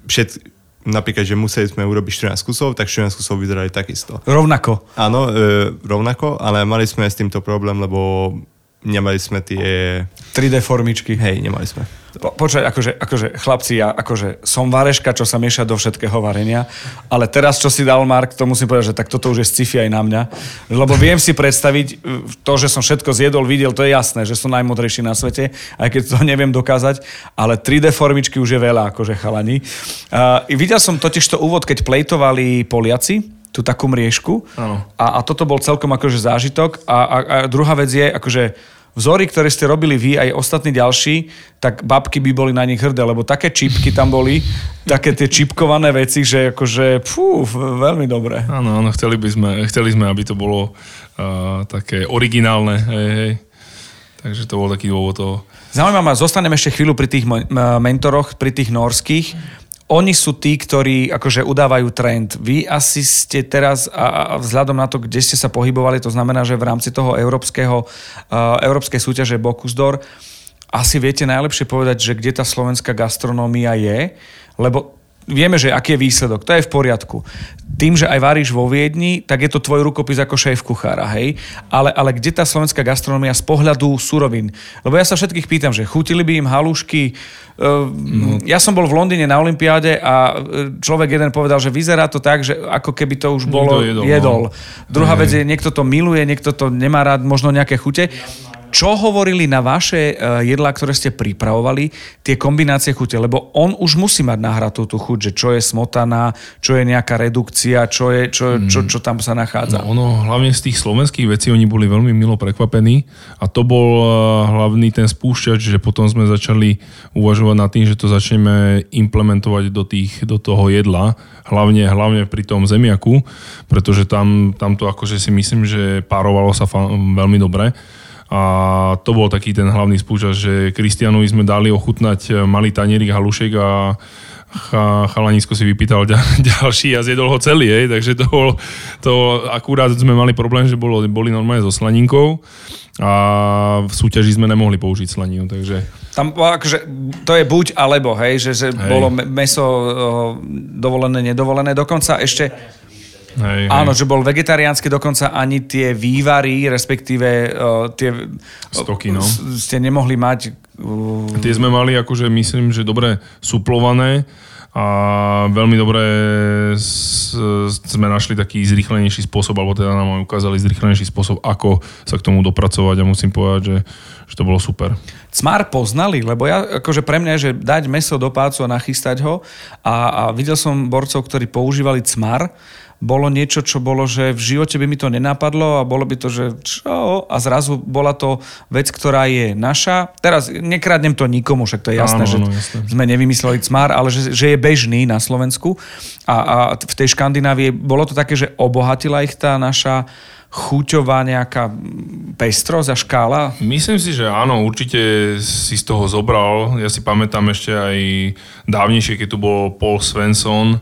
všet, napríklad, že museli sme urobiť 14 kusov, tak 14 kusov vyzerali takisto. Rovnako? Áno, e, rovnako, ale mali sme s týmto problém, lebo nemali sme tie... 3D formičky. Hej, nemali sme. Po, počkaj, akože, akože chlapci, ja akože som vareška, čo sa mieša do všetkého varenia, ale teraz, čo si dal Mark, to musím povedať, že tak toto už je sci-fi aj na mňa, lebo viem si predstaviť e, to, že som všetko zjedol, videl, to je jasné, že som najmodrejší na svete, aj keď to neviem dokázať, ale 3D formičky už je veľa, akože chalani. Uh, videl som totiž to úvod, keď plejtovali Poliaci, tú takú mriežku. A, a toto bol celkom akože zážitok. A, a, a druhá vec je, akože vzory, ktoré ste robili vy aj ostatní ďalší, tak babky by boli na nich hrdé, lebo také čipky tam boli, také tie čipkované veci, že akože fú, veľmi dobré. Áno, áno, chceli, by sme, chceli sme, aby to bolo uh, také originálne. Hej, hej. Takže to bol taký dôvod toho. Zaujímavé ma, zostaneme ešte chvíľu pri tých mentoroch, pri tých norských oni sú tí, ktorí akože udávajú trend. Vy asi ste teraz, a, vzhľadom na to, kde ste sa pohybovali, to znamená, že v rámci toho európskeho, uh, európskej súťaže Bokusdor, asi viete najlepšie povedať, že kde tá slovenská gastronómia je, lebo vieme, že aký je výsledok, to je v poriadku. Tým, že aj varíš vo Viedni, tak je to tvoj rukopis ako šéf kuchára, hej? Ale, ale kde tá slovenská gastronomia z pohľadu surovín? Lebo ja sa všetkých pýtam, že chutili by im halušky, no. Ja som bol v Londýne na Olympiáde a e, človek jeden povedal, že vyzerá to tak, že ako keby to už bolo jedol. jedol. No. Druhá vec je, niekto to miluje, niekto to nemá rád, možno nejaké chute. Čo hovorili na vaše eh, jedlá, ktoré ste pripravovali, tie kombinácie chute? Lebo on už musí mať nahratú tú chuť, že čo je smotaná, čo je nejaká redukcia, čo, je, čo, čo, čo, čo tam sa nachádza. No, ono, hlavne z tých slovenských vecí, oni boli veľmi milo prekvapení a to bol eh, hlavný ten spúšťač, že potom sme začali uvažovať nad tým, že to začneme implementovať do, tých, do toho jedla, hlavne, hlavne pri tom zemiaku, pretože tam, tam to akože si myslím, že párovalo sa fa- veľmi dobre. A to bol taký ten hlavný spúčas, že Kristianovi sme dali ochutnať e, malý tanierik halušek a chalanisko si vypýtal ďalší a zjedol ho celý, hej, takže to, bol, to akurát sme mali problém, že bolo, boli normálne so slaninkou a v súťaži sme nemohli použiť slaninu, takže... Tam akože, to je buď alebo, hej, že, že Hej. bolo me- meso dovolené, nedovolené. Dokonca ešte, Hej, áno, hej. že bol vegetariánsky, dokonca ani tie vývary, respektíve o, tie... Stoky, no. s- Ste nemohli mať... o, Tie sme mali akože myslím, že dobre suplované a veľmi dobre sme našli taký zrýchlenejší spôsob, alebo teda nám ukázali zrýchlenejší spôsob, ako sa k tomu dopracovať a musím povedať, že, že to bolo super. Cmar poznali, lebo ja, akože pre mňa, je, že dať meso do pácu a nachystať ho a, a videl som borcov, ktorí používali cmar, bolo niečo, čo bolo, že v živote by mi to nenapadlo a bolo by to, že čo? A zrazu bola to vec, ktorá je naša. Teraz nekradnem to nikomu, však to je jasné, Áno, že áno, jasné. sme nevymysleli cmar, ale že, že je bežný na Slovensku. A, a v tej Škandinávii bolo to také, že obohatila ich tá naša chuťová nejaká pestrosť a škála. Myslím si, že áno, určite si z toho zobral. Ja si pamätám ešte aj dávnejšie, keď tu bol Paul Svensson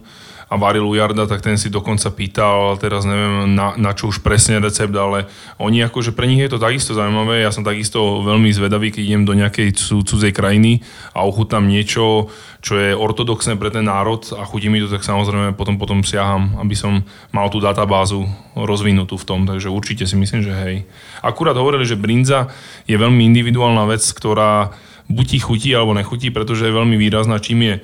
a varil u Jarda, tak ten si dokonca pýtal, teraz neviem na, na čo už presne recept, ale oni akože pre nich je to takisto zaujímavé. Ja som takisto veľmi zvedavý, keď idem do nejakej cu, cudzej krajiny a ochutnám niečo, čo je ortodoxné pre ten národ a chutí mi to, tak samozrejme potom, potom siaham, aby som mal tú databázu rozvinutú v tom, takže určite si myslím, že hej. Akurát hovorili, že brinza je veľmi individuálna vec, ktorá buď ti chutí alebo nechutí, pretože je veľmi výrazná, čím je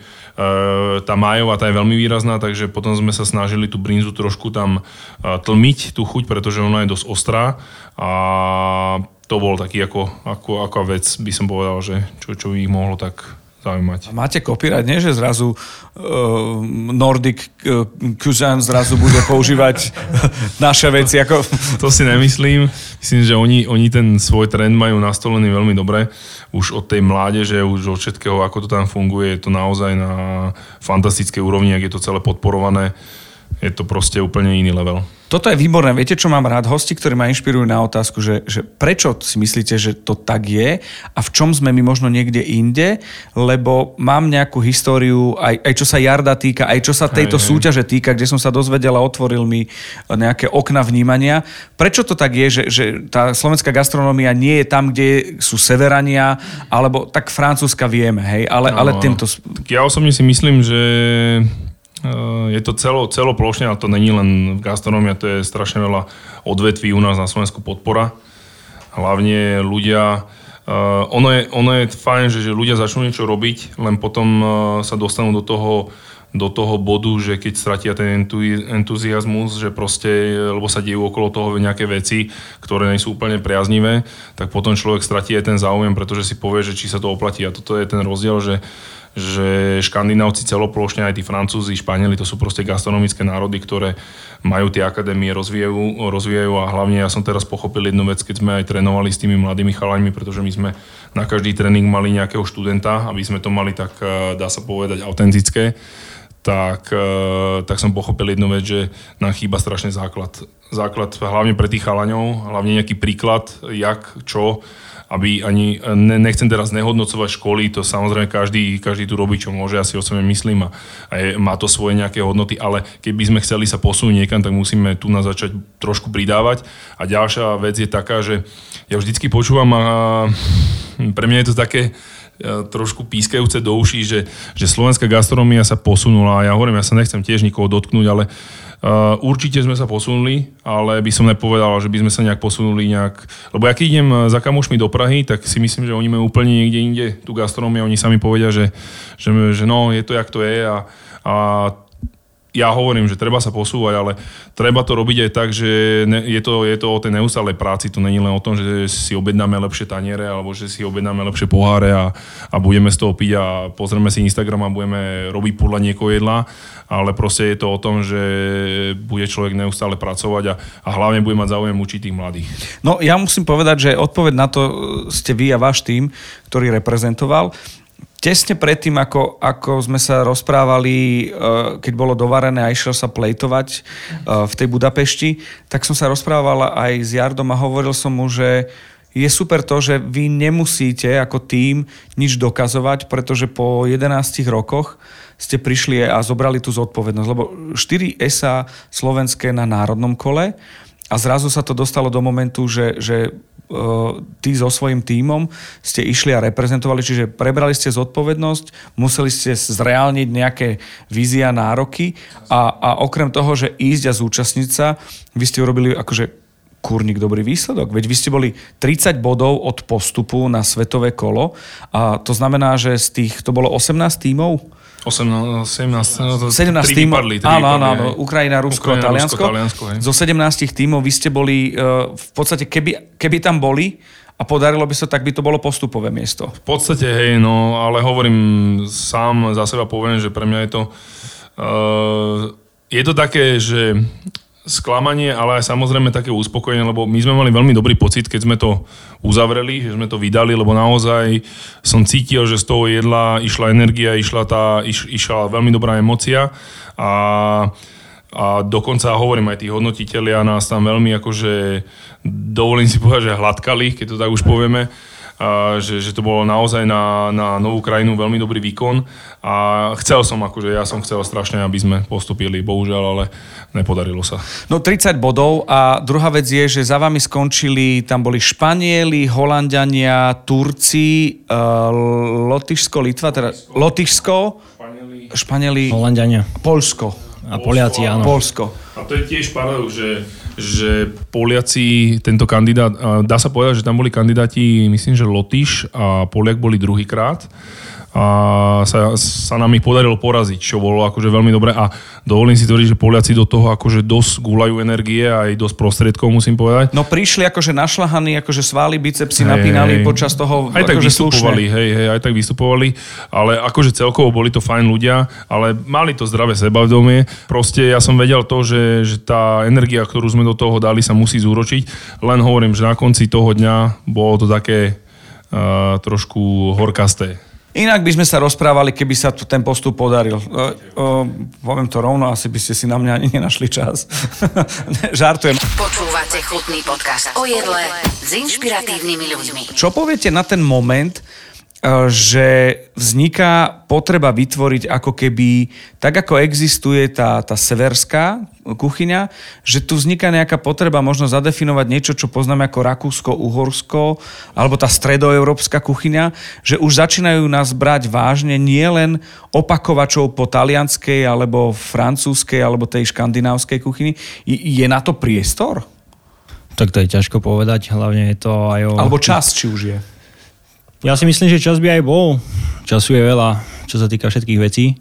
tá májová, tá je veľmi výrazná, takže potom sme sa snažili tú brinzu trošku tam e, tlmiť, tú chuť, pretože ona je dosť ostrá. A to bol taký ako, ako, ako vec, by som povedal, že čo, čo by ich mohlo tak zaujímať. Máte copyright, nie? Že zrazu uh, Nordic uh, Cuisine zrazu bude používať naše veci. Ako... To si nemyslím. Myslím, že oni, oni ten svoj trend majú nastolený veľmi dobre. Už od tej mládeže, už od všetkého, ako to tam funguje, je to naozaj na fantastickej úrovni, ak je to celé podporované. Je to proste úplne iný level. Toto je výborné. Viete, čo mám rád? Hosti, ktorí ma inšpirujú na otázku, že, že prečo si myslíte, že to tak je a v čom sme my možno niekde inde, lebo mám nejakú históriu, aj, aj čo sa Jarda týka, aj čo sa tejto hej. súťaže týka, kde som sa dozvedel a otvoril mi nejaké okna vnímania. Prečo to tak je, že, že tá slovenská gastronómia nie je tam, kde sú severania, alebo tak francúzska vieme, hej, ale, ale No, tento... Tak ja osobne si myslím, že je to celo, celoplošne, ale to není len v gastronómia, to je strašne veľa odvetví u nás na Slovensku podpora. Hlavne ľudia, uh, ono, je, ono je fajn, že, že ľudia začnú niečo robiť, len potom uh, sa dostanú do toho, do toho bodu, že keď stratia ten entu- entuziasmus, že proste, lebo sa dejú okolo toho nejaké veci, ktoré nie sú úplne priaznivé, tak potom človek stratí aj ten záujem, pretože si povie, že či sa to oplatí. A toto je ten rozdiel, že že škandinávci celoplošne, aj tí francúzi, španieli, to sú proste gastronomické národy, ktoré majú tie akadémie, rozvíjajú, rozvíjajú a hlavne ja som teraz pochopil jednu vec, keď sme aj trénovali s tými mladými chalaňmi, pretože my sme na každý tréning mali nejakého študenta, aby sme to mali tak, eh, dá sa povedať, autentické tak, eh, tak som pochopil jednu vec, že nám chýba strašne základ. Základ hlavne pre tých chalaňov, hlavne nejaký príklad, jak, čo, aby ani, ne, nechcem teraz nehodnocovať školy, to samozrejme každý, každý tu robí, čo môže, ja si o sebe myslím a, a je, má to svoje nejaké hodnoty, ale keby sme chceli sa posunúť niekam, tak musíme tu na začať trošku pridávať. A ďalšia vec je taká, že ja vždycky počúvam a pre mňa je to také, e, trošku pískajúce do uší, že, že slovenská gastronomia sa posunula ja hovorím, ja sa nechcem tiež nikoho dotknúť, ale uh, určite sme sa posunuli, ale by som nepovedal, že by sme sa nejak posunuli nejak, lebo ja keď idem za kamošmi do Prahy, tak si myslím, že oni majú úplne niekde inde tú gastronómiu, oni sami povedia, že, že, že no, je to, jak to je a, a ja hovorím, že treba sa posúvať, ale treba to robiť aj tak, že ne, je, to, je to o tej neustálej práci, to není len o tom, že si objednáme lepšie taniere alebo že si objednáme lepšie poháre a, a budeme z toho piť a pozrieme si Instagram a budeme robiť podľa niekoho jedla, ale proste je to o tom, že bude človek neustále pracovať a, a hlavne bude mať záujem učiť tých mladých. No ja musím povedať, že odpoveď na to ste vy a váš tým, ktorý reprezentoval. Tesne predtým, ako, ako sme sa rozprávali, eh, keď bolo dovarené a išiel sa plejtovať eh, v tej Budapešti, tak som sa rozprával aj s Jardom a hovoril som mu, že je super to, že vy nemusíte ako tým nič dokazovať, pretože po 11 rokoch ste prišli a zobrali tú zodpovednosť. Lebo 4 SA slovenské na národnom kole a zrazu sa to dostalo do momentu, že, že ty so svojím tímom ste išli a reprezentovali, čiže prebrali ste zodpovednosť, museli ste zreálniť nejaké vízia, nároky a, a okrem toho, že ísť a zúčastniť sa, vy ste urobili akože kurník dobrý výsledok. Veď vy ste boli 30 bodov od postupu na svetové kolo a to znamená, že z tých, to bolo 18 tímov? 18, 17, no to 17 tri tímov, vypadli, áno, áno, áno. Ukrajina, Rusko, Ukrajina, Taliansko. Rusko, Taliansko, hej. Zo 17 tímov vy ste boli, uh, v podstate, keby, keby tam boli a podarilo by sa, tak by to bolo postupové miesto. V podstate, hej, no, ale hovorím sám za seba poviem, že pre mňa je to uh, je to také, že sklamanie, ale aj samozrejme také uspokojenie, lebo my sme mali veľmi dobrý pocit, keď sme to uzavreli, že sme to vydali, lebo naozaj som cítil, že z toho jedla išla energia, išla, tá, iš, išla veľmi dobrá emocia. A, a dokonca hovorím aj tí hodnotitelia nás tam veľmi akože dovolím si povedať, že hladkali, keď to tak už povieme, že, že to bolo naozaj na, na novú krajinu veľmi dobrý výkon a chcel som, akože ja som chcel strašne, aby sme postupili, bohužiaľ, ale nepodarilo sa. No 30 bodov a druhá vec je, že za vami skončili, tam boli Španieli, Holandiania, Turci, uh, Lotyšsko, Litva, teda Lotyšsko, Španieli, Holandiania. Polsko. A Poliaci, áno. Polsko. A to je tiež paradox, že, že Poliaci, tento kandidát, dá sa povedať, že tam boli kandidáti, myslím, že Lotyš a Poliak boli druhýkrát a sa, sa nám ich podarilo poraziť, čo bolo akože veľmi dobré a dovolím si tvrdiť, že Poliaci do toho akože dosť gúľajú energie a aj dosť prostriedkov, musím povedať. No prišli akože našľahaní, akože svály, bicepsy napínali hej. počas toho aj tak akože vystupovali, slušne. hej, hej, aj tak vystupovali, ale akože celkovo boli to fajn ľudia, ale mali to zdravé sebavedomie. Proste ja som vedel to, že, že tá energia, ktorú sme do toho dali, sa musí zúročiť. Len hovorím, že na konci toho dňa bolo to také uh, trošku horkasté. Inak by sme sa rozprávali, keby sa tu ten postup podaril. O, o, poviem to rovno, asi by ste si na mňa ani nenašli čas. Žartujem. Počúvate chutný podcast o jedle s inšpiratívnymi ľuďmi. Čo poviete na ten moment, e, že vzniká potreba vytvoriť ako keby, tak ako existuje tá, tá severská kuchyňa, že tu vzniká nejaká potreba možno zadefinovať niečo, čo poznáme ako Rakúsko, Uhorsko, alebo tá stredoeurópska kuchyňa, že už začínajú nás brať vážne nielen opakovačov po talianskej, alebo francúzskej, alebo tej škandinávskej kuchyni. Je na to priestor? Tak to je ťažko povedať, hlavne je to aj o... Alebo čas, či už je? Ja si myslím, že čas by aj bol. Času je veľa, čo sa týka všetkých vecí.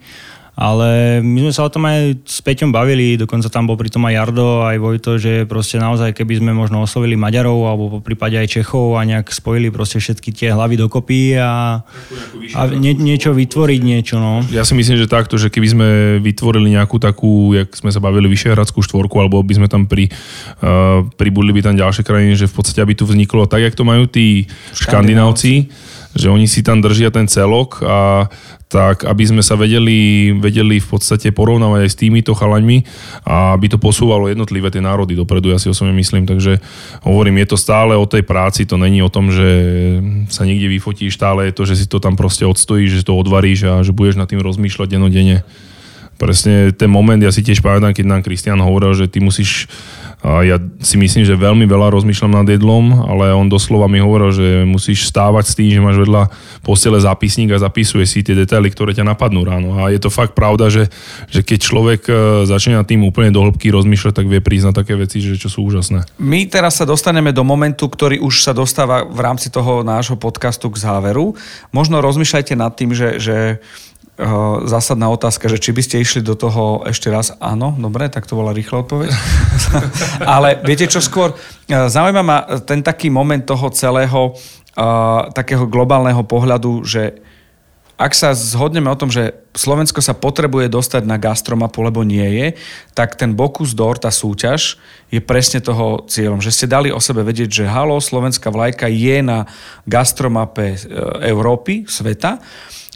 Ale my sme sa o tom aj s Peťom bavili, dokonca tam bol pri tom aj Jardo, aj Vojto, že proste naozaj, keby sme možno oslovili Maďarov alebo po prípade aj Čechov a nejak spojili proste všetky tie hlavy dokopy a, a nie, niečo vytvoriť, niečo, no. Ja si myslím, že takto, že keby sme vytvorili nejakú takú, jak sme sa bavili, Vyšehradskú štvorku, alebo by sme tam pri, uh, pribudli by tam ďalšie krajiny, že v podstate aby tu vzniklo tak, jak to majú tí škandinávci, že oni si tam držia ten celok a tak aby sme sa vedeli, vedeli v podstate porovnávať aj s týmito chalaňmi a aby to posúvalo jednotlivé tie národy dopredu, ja si osobne myslím. Takže hovorím, je to stále o tej práci, to není o tom, že sa niekde vyfotíš, stále je to, že si to tam proste odstojíš, že to odvaríš a že budeš nad tým rozmýšľať denodene. Presne ten moment, ja si tiež pamätám, keď nám Kristian hovoril, že ty musíš a ja si myslím, že veľmi veľa rozmýšľam nad jedlom, ale on doslova mi hovoril, že musíš stávať s tým, že máš vedľa postele zápisník a zapisuje si tie detaily, ktoré ťa napadnú ráno. A je to fakt pravda, že, že keď človek e, začne nad tým úplne do hĺbky rozmýšľať, tak vie prísť na také veci, že čo sú úžasné. My teraz sa dostaneme do momentu, ktorý už sa dostáva v rámci toho nášho podcastu k záveru. Možno rozmýšľajte nad tým, že, že zásadná otázka, že či by ste išli do toho ešte raz. Áno, dobre, tak to bola rýchla odpoveď. Ale viete čo skôr? eh, Zaujíma ma ten taký moment toho celého uh, takého globálneho pohľadu, že ak sa zhodneme o tom, že Slovensko sa potrebuje dostať na gastromapu, lebo nie je, tak ten Bocuse d'Or, tá súťaž, je presne toho cieľom. Že ste dali o sebe vedieť, že halo, slovenská vlajka je na gastromape Európy, sveta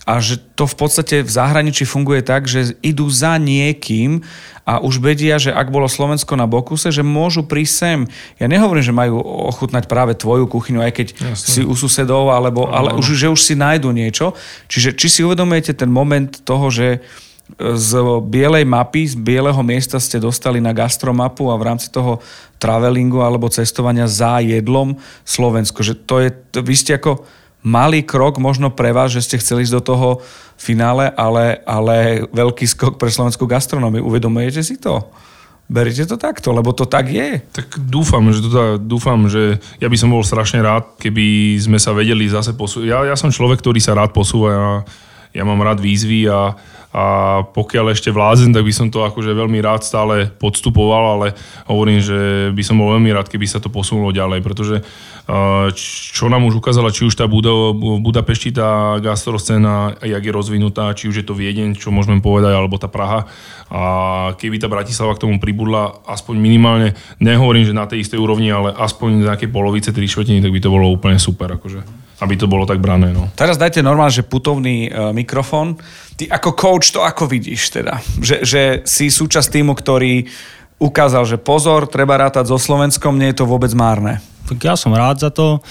a že to v podstate v zahraničí funguje tak, že idú za niekým a už vedia, že ak bolo Slovensko na Bokuse, že môžu prísť sem. Ja nehovorím, že majú ochutnať práve tvoju kuchyňu, aj keď Jasne. si u susedov, alebo, ale už, že už si nájdu niečo. Čiže či si uvedomujete ten moment toho, že z bielej mapy, z bieleho miesta ste dostali na gastromapu a v rámci toho travelingu alebo cestovania za jedlom Slovensko. Že to je, vy ste ako malý krok možno pre vás, že ste chceli ísť do toho finále, ale, ale veľký skok pre slovenskú gastronómiu. Uvedomujete si to? Beriete to takto, lebo to tak je. Tak dúfam, že tak, dúfam, že ja by som bol strašne rád, keby sme sa vedeli zase posúvať. Ja, ja som človek, ktorý sa rád posúva, ja, ja mám rád výzvy a, a pokiaľ ešte vlázen, tak by som to akože veľmi rád stále podstupoval, ale hovorím, že by som bol veľmi rád, keby sa to posunulo ďalej, pretože čo nám už ukázala, či už tá Buda, Budapešti, tá gastroscéna, jak je rozvinutá, či už je to Viedeň, čo môžeme povedať, alebo tá Praha. A keby tá Bratislava k tomu pribudla aspoň minimálne, nehovorím, že na tej istej úrovni, ale aspoň nejaké polovice, tri štvrtiny, tak by to bolo úplne super. Akože aby to bolo tak brané. No. Teraz dajte normálne, že putovný uh, mikrofón. Ty ako coach to ako vidíš teda? Že, že si súčasť týmu, ktorý ukázal, že pozor, treba rátať so Slovenskom, nie je to vôbec márne. Tak ja som rád za to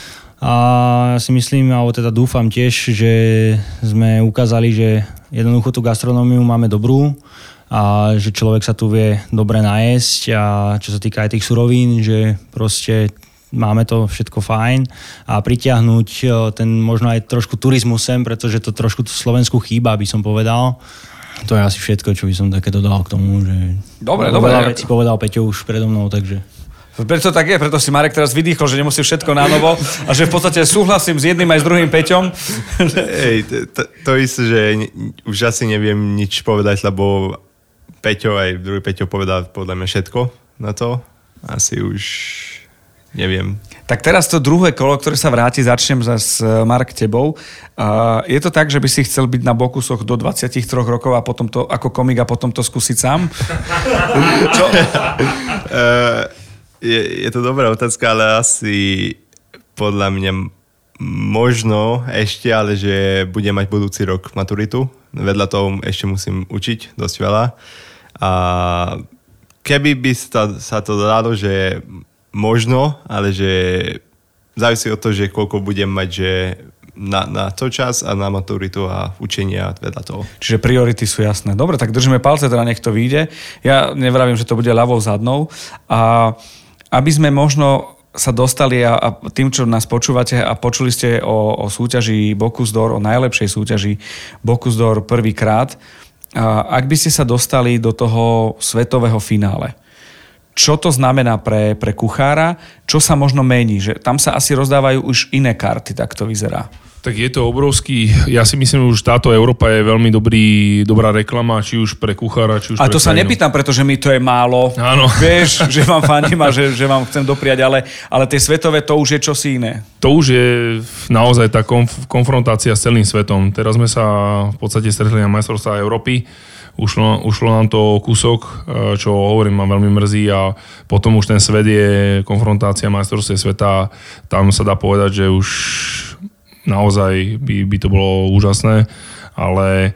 a ja si myslím, alebo teda dúfam tiež, že sme ukázali, že jednoducho tú gastronómiu máme dobrú a že človek sa tu vie dobre najesť a čo sa týka aj tých surovín, že proste máme to všetko fajn a pritiahnuť ten možno aj trošku turizmus sem, pretože to trošku Slovensku chýba, by som povedal. To je asi všetko, čo by som také dodal k tomu, že... Dobre, dobre. Veľa vecí povedal Peťo už predo mnou, takže... Preto tak je, preto si Marek teraz vydýchol, že nemusí všetko na novo a že v podstate súhlasím s jedným aj s druhým Peťom. Ej, to, to, to isté, že už asi neviem nič povedať, lebo Peťo aj druhý Peťo povedal podľa mňa všetko na to. Asi už neviem. Tak teraz to druhé kolo, ktoré sa vráti, začnem zase Mark tebou. Uh, je to tak, že by si chcel byť na Bokusoch do 23 rokov a potom to ako komik a potom to skúsiť sám? Čo? uh, je, je to dobrá otázka, ale asi podľa mňa možno ešte, ale že budem mať budúci rok maturitu. Vedľa toho ešte musím učiť dosť veľa. A keby by sa, sa to dalo, že možno, ale že závisí od toho, že koľko budem mať, že na, na to čas a na maturitu a učenia vedľa toho. Čiže priority sú jasné. Dobre, tak držíme palce, teda nech to vyjde. Ja nevravím, že to bude ľavou zadnou. A aby sme možno sa dostali a, a tým, čo nás počúvate a počuli ste o, o súťaži Bokusdor, o najlepšej súťaži Bokusdor prvýkrát, a ak by ste sa dostali do toho svetového finále, čo to znamená pre, pre kuchára, čo sa možno mení, že tam sa asi rozdávajú už iné karty, tak to vyzerá. Tak je to obrovský, ja si myslím, že už táto Európa je veľmi dobrý, dobrá reklama, či už pre kuchára, či už a pre to sa nepýtam, pretože mi to je málo. Áno. Vieš, že vám fandím a že, že vám chcem dopriať, ale, ale tie svetové to už je čosi iné. To už je naozaj tá konf- konfrontácia s celým svetom. Teraz sme sa v podstate stretli na majstrovstvá Európy. Ušlo, ušlo nám to kúsok, e, čo hovorím, ma veľmi mrzí a potom už ten svet je konfrontácia majstrovstiev sveta. Tam sa dá povedať, že už naozaj by, by to bolo úžasné, ale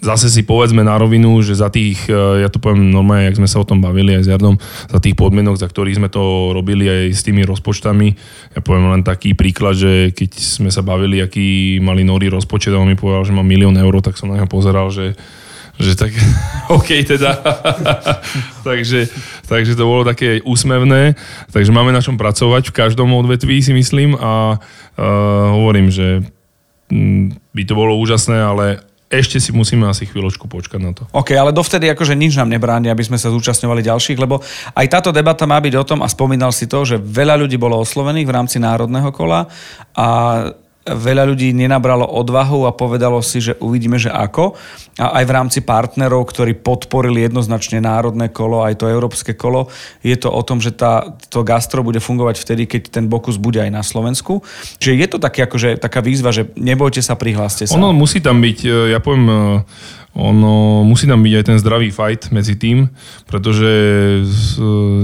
zase si povedzme na rovinu, že za tých, e, ja to poviem normálne, jak sme sa o tom bavili aj s Jardom, za tých podmienok, za ktorých sme to robili aj s tými rozpočtami, ja poviem len taký príklad, že keď sme sa bavili, aký mali Nori rozpočet a on mi povedal, že má milión eur, tak som na neho pozeral, že že tak, OK teda. takže, takže to bolo také úsmevné. Takže máme na čom pracovať v každom odvetví, si myslím. A uh, hovorím, že mm, by to bolo úžasné, ale ešte si musíme asi chvíľočku počkať na to. OK, ale dovtedy akože nič nám nebráni, aby sme sa zúčastňovali ďalších, lebo aj táto debata má byť o tom, a spomínal si to, že veľa ľudí bolo oslovených v rámci národného kola a veľa ľudí nenabralo odvahu a povedalo si, že uvidíme, že ako. A aj v rámci partnerov, ktorí podporili jednoznačne národné kolo, aj to európske kolo, je to o tom, že tá, to gastro bude fungovať vtedy, keď ten Bokus bude aj na Slovensku. Čiže je to také, akože, taká výzva, že nebojte sa, prihláste sa. Ono musí tam byť, e, ja poviem, e, ono musí tam byť aj ten zdravý fight medzi tým, pretože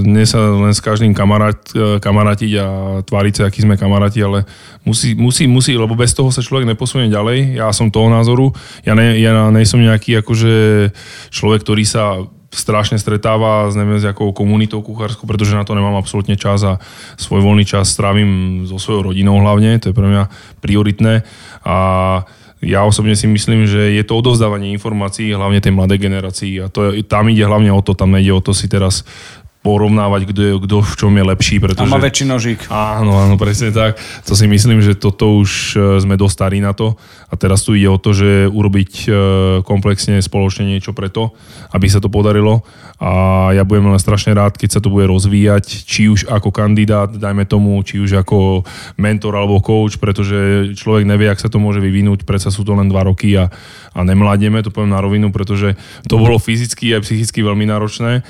nie sa len s každým kamarát, e, kamarátiť a tváriť sa, aký sme kamaráti, ale musí, musí, musí, lebo bez toho sa človek neposunie ďalej. Ja som toho názoru. Ja, ne, ja nejsom nejaký akože človek, ktorý sa strašne stretáva s neviem s jakou komunitou kuchárskou, pretože na to nemám absolútne čas a svoj voľný čas strávim so svojou rodinou hlavne, to je pre mňa prioritné. A ja osobne si myslím, že je to odovzdávanie informácií, hlavne tej mladej generácii a to tam ide hlavne o to, tam nejde o to si teraz porovnávať, kto, je, kto v čom je lepší. Pretože... A má väčší nožík. Áno, áno, presne tak. To si myslím, že toto už e, sme dosť starí na to a teraz tu ide o to, že urobiť e, komplexne spoločne niečo preto, aby sa to podarilo a ja budem len strašne rád, keď sa to bude rozvíjať, či už ako kandidát, dajme tomu, či už ako mentor alebo coach, pretože človek nevie, ak sa to môže vyvinúť, predsa sú to len dva roky a, a nemladieme, to poviem na rovinu, pretože to bolo fyzicky a psychicky veľmi náročné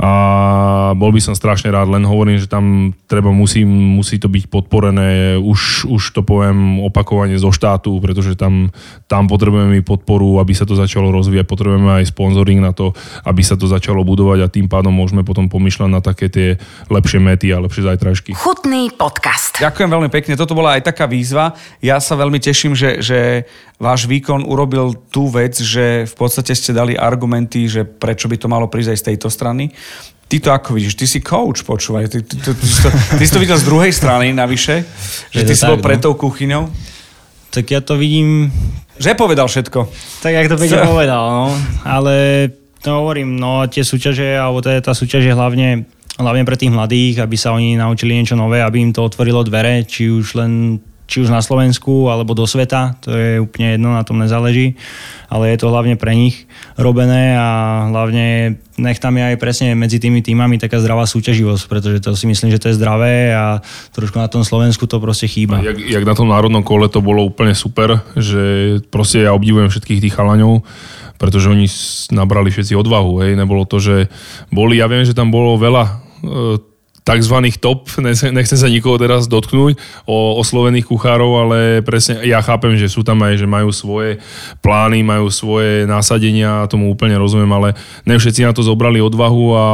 a bol by som strašne rád, len hovorím, že tam treba, musí, musí to byť podporené, už, už to poviem opakovane zo štátu, pretože tam, tam potrebujeme podporu, aby sa to začalo rozvíjať, potrebujeme aj sponzoring na to, aby sa to začalo budovať a tým pádom môžeme potom pomýšľať na také tie lepšie mety a lepšie zajtražky. Chutný podcast. Ďakujem veľmi pekne, toto bola aj taká výzva. Ja sa veľmi teším, že, že váš výkon urobil tú vec, že v podstate ste dali argumenty, že prečo by to malo prísť aj z tejto strany. Ty to ako vidíš? Ty si coach, počúvaj. Ty, ty, ty, ty, ty, to, ty si to videl z druhej strany navyše, že ty si bol pred no. tou kuchyňou. Tak ja to vidím... Že povedal všetko. Tak, jak to Peťo povedal, no. Ale to hovorím, no tie súťaže, alebo teda tá súťaž je hlavne, hlavne pre tých mladých, aby sa oni naučili niečo nové, aby im to otvorilo dvere, či už len či už na Slovensku alebo do sveta, to je úplne jedno, na tom nezáleží, ale je to hlavne pre nich robené a hlavne nech tam je aj presne medzi tými týmami taká zdravá súťaživosť, pretože to si myslím, že to je zdravé a trošku na tom Slovensku to proste chýba. Jak, jak na tom národnom kole to bolo úplne super, že proste ja obdivujem všetkých tých chalaňov, pretože oni nabrali všetci odvahu, hej, nebolo to, že boli, ja viem, že tam bolo veľa e, tzv. top, nechcem sa nikoho teraz dotknúť, o oslovených kuchárov, ale presne ja chápem, že sú tam aj, že majú svoje plány, majú svoje násadenia, tomu úplne rozumiem, ale ne všetci na to zobrali odvahu a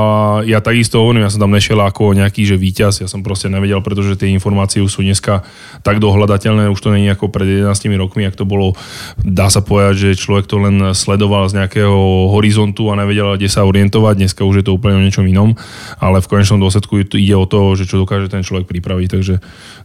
ja takisto hovorím, ja som tam nešiel ako nejaký, že víťaz, ja som proste nevedel, pretože tie informácie sú dneska tak dohľadateľné, už to je ako pred 11 rokmi, ak to bolo, dá sa povedať, že človek to len sledoval z nejakého horizontu a nevedel, kde sa orientovať, dneska už je to úplne o niečom inom, ale v konečnom dôsledku ide o to, že čo dokáže ten človek pripraviť, takže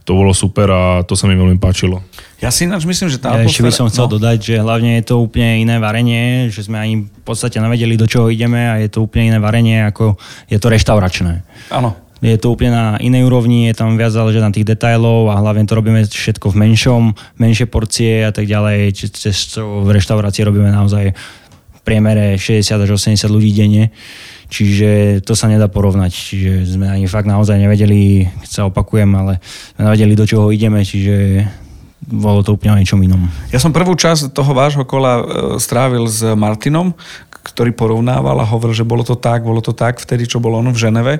to bolo super a to sa mi veľmi páčilo. Ja si ináč myslím, že tá ja ešte by som chcel no. dodať, že hlavne je to úplne iné varenie, že sme ani v podstate nevedeli, do čoho ideme a je to úplne iné varenie, ako je to reštauračné. Áno. Je to úplne na inej úrovni, je tam viac záleží na tých detailov a hlavne to robíme všetko v menšom, menšie porcie a tak ďalej. Cez v reštaurácii robíme naozaj v priemere 60 až 80 ľudí denne Čiže to sa nedá porovnať. Čiže sme ani fakt naozaj nevedeli, keď sa opakujem, ale sme nevedeli, do čoho ideme, čiže bolo to úplne niečom inom. Ja som prvú časť toho vášho kola e, strávil s Martinom, ktorý porovnával a hovoril, že bolo to tak, bolo to tak vtedy, čo bolo ono v Ženeve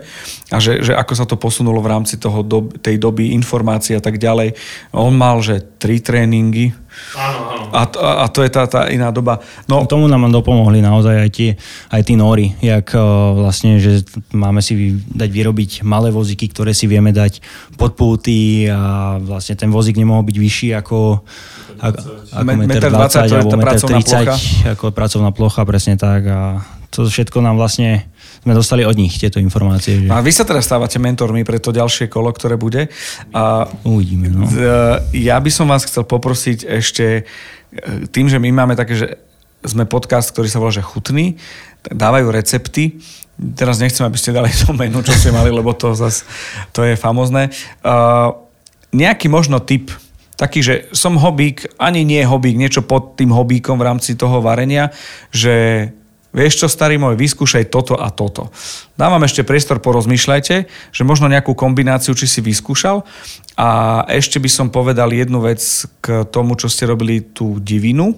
a že, že ako sa to posunulo v rámci toho dob, tej doby informácií a tak ďalej. On mal, že tri tréningy áno, áno. A, to, a to je tá, tá iná doba. No, Tomu nám dopomohli naozaj aj tí, aj tí nóri, jak vlastne, že máme si dať vyrobiť malé vozíky, ktoré si vieme dať pod púty a vlastne ten vozík nemohol byť vyšší ako ako, ako meter 20, alebo meter 30, ako pracovná plocha, presne tak. A to všetko nám vlastne sme dostali od nich tieto informácie. Že... A vy sa teraz stávate mentormi pre to ďalšie kolo, ktoré bude. A Uvidíme. No. Ja by som vás chcel poprosiť ešte e, tým, že my máme také, že sme podcast, ktorý sa volá, že chutný, dávajú recepty. Teraz nechcem, aby ste dali to menu, čo ste mali, lebo to zase to je famozné. Uh, nejaký možno tip, taký, že som hobík, ani nie hobík, niečo pod tým hobíkom v rámci toho varenia, že vieš čo, starý môj, vyskúšaj toto a toto. Dávam ešte priestor, porozmýšľajte, že možno nejakú kombináciu, či si vyskúšal. A ešte by som povedal jednu vec k tomu, čo ste robili tú divinu,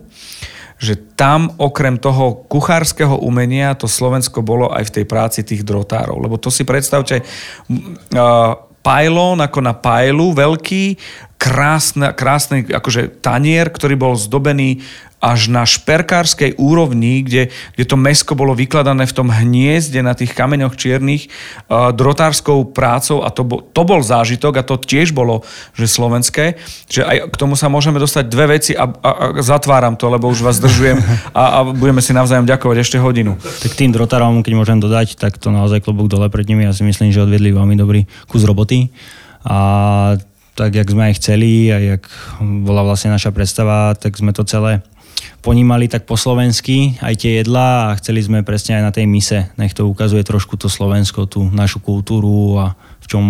že tam okrem toho kuchárskeho umenia to Slovensko bolo aj v tej práci tých drotárov. Lebo to si predstavte, uh, pylon ako na pajlu, veľký, krásny, krásny akože tanier, ktorý bol zdobený až na šperkárskej úrovni, kde, kde to mesko bolo vykladané v tom hniezde na tých kameňoch čiernych uh, drotárskou prácou a to bol, to bol zážitok a to tiež bolo že slovenské. Že aj k tomu sa môžeme dostať dve veci a, a, a zatváram to, lebo už vás zdržujem a, a budeme si navzájom ďakovať ešte hodinu. Tak tým drotárom, keď môžem dodať, tak to naozaj klobúk dole pred nimi. Ja si myslím, že odvedli veľmi dobrý kus roboty. A tak, jak sme aj chceli a jak bola vlastne naša predstava, tak sme to celé ponímali tak po slovensky, aj tie jedlá a chceli sme presne aj na tej mise. Nech to ukazuje trošku to Slovensko, tú našu kultúru a v čom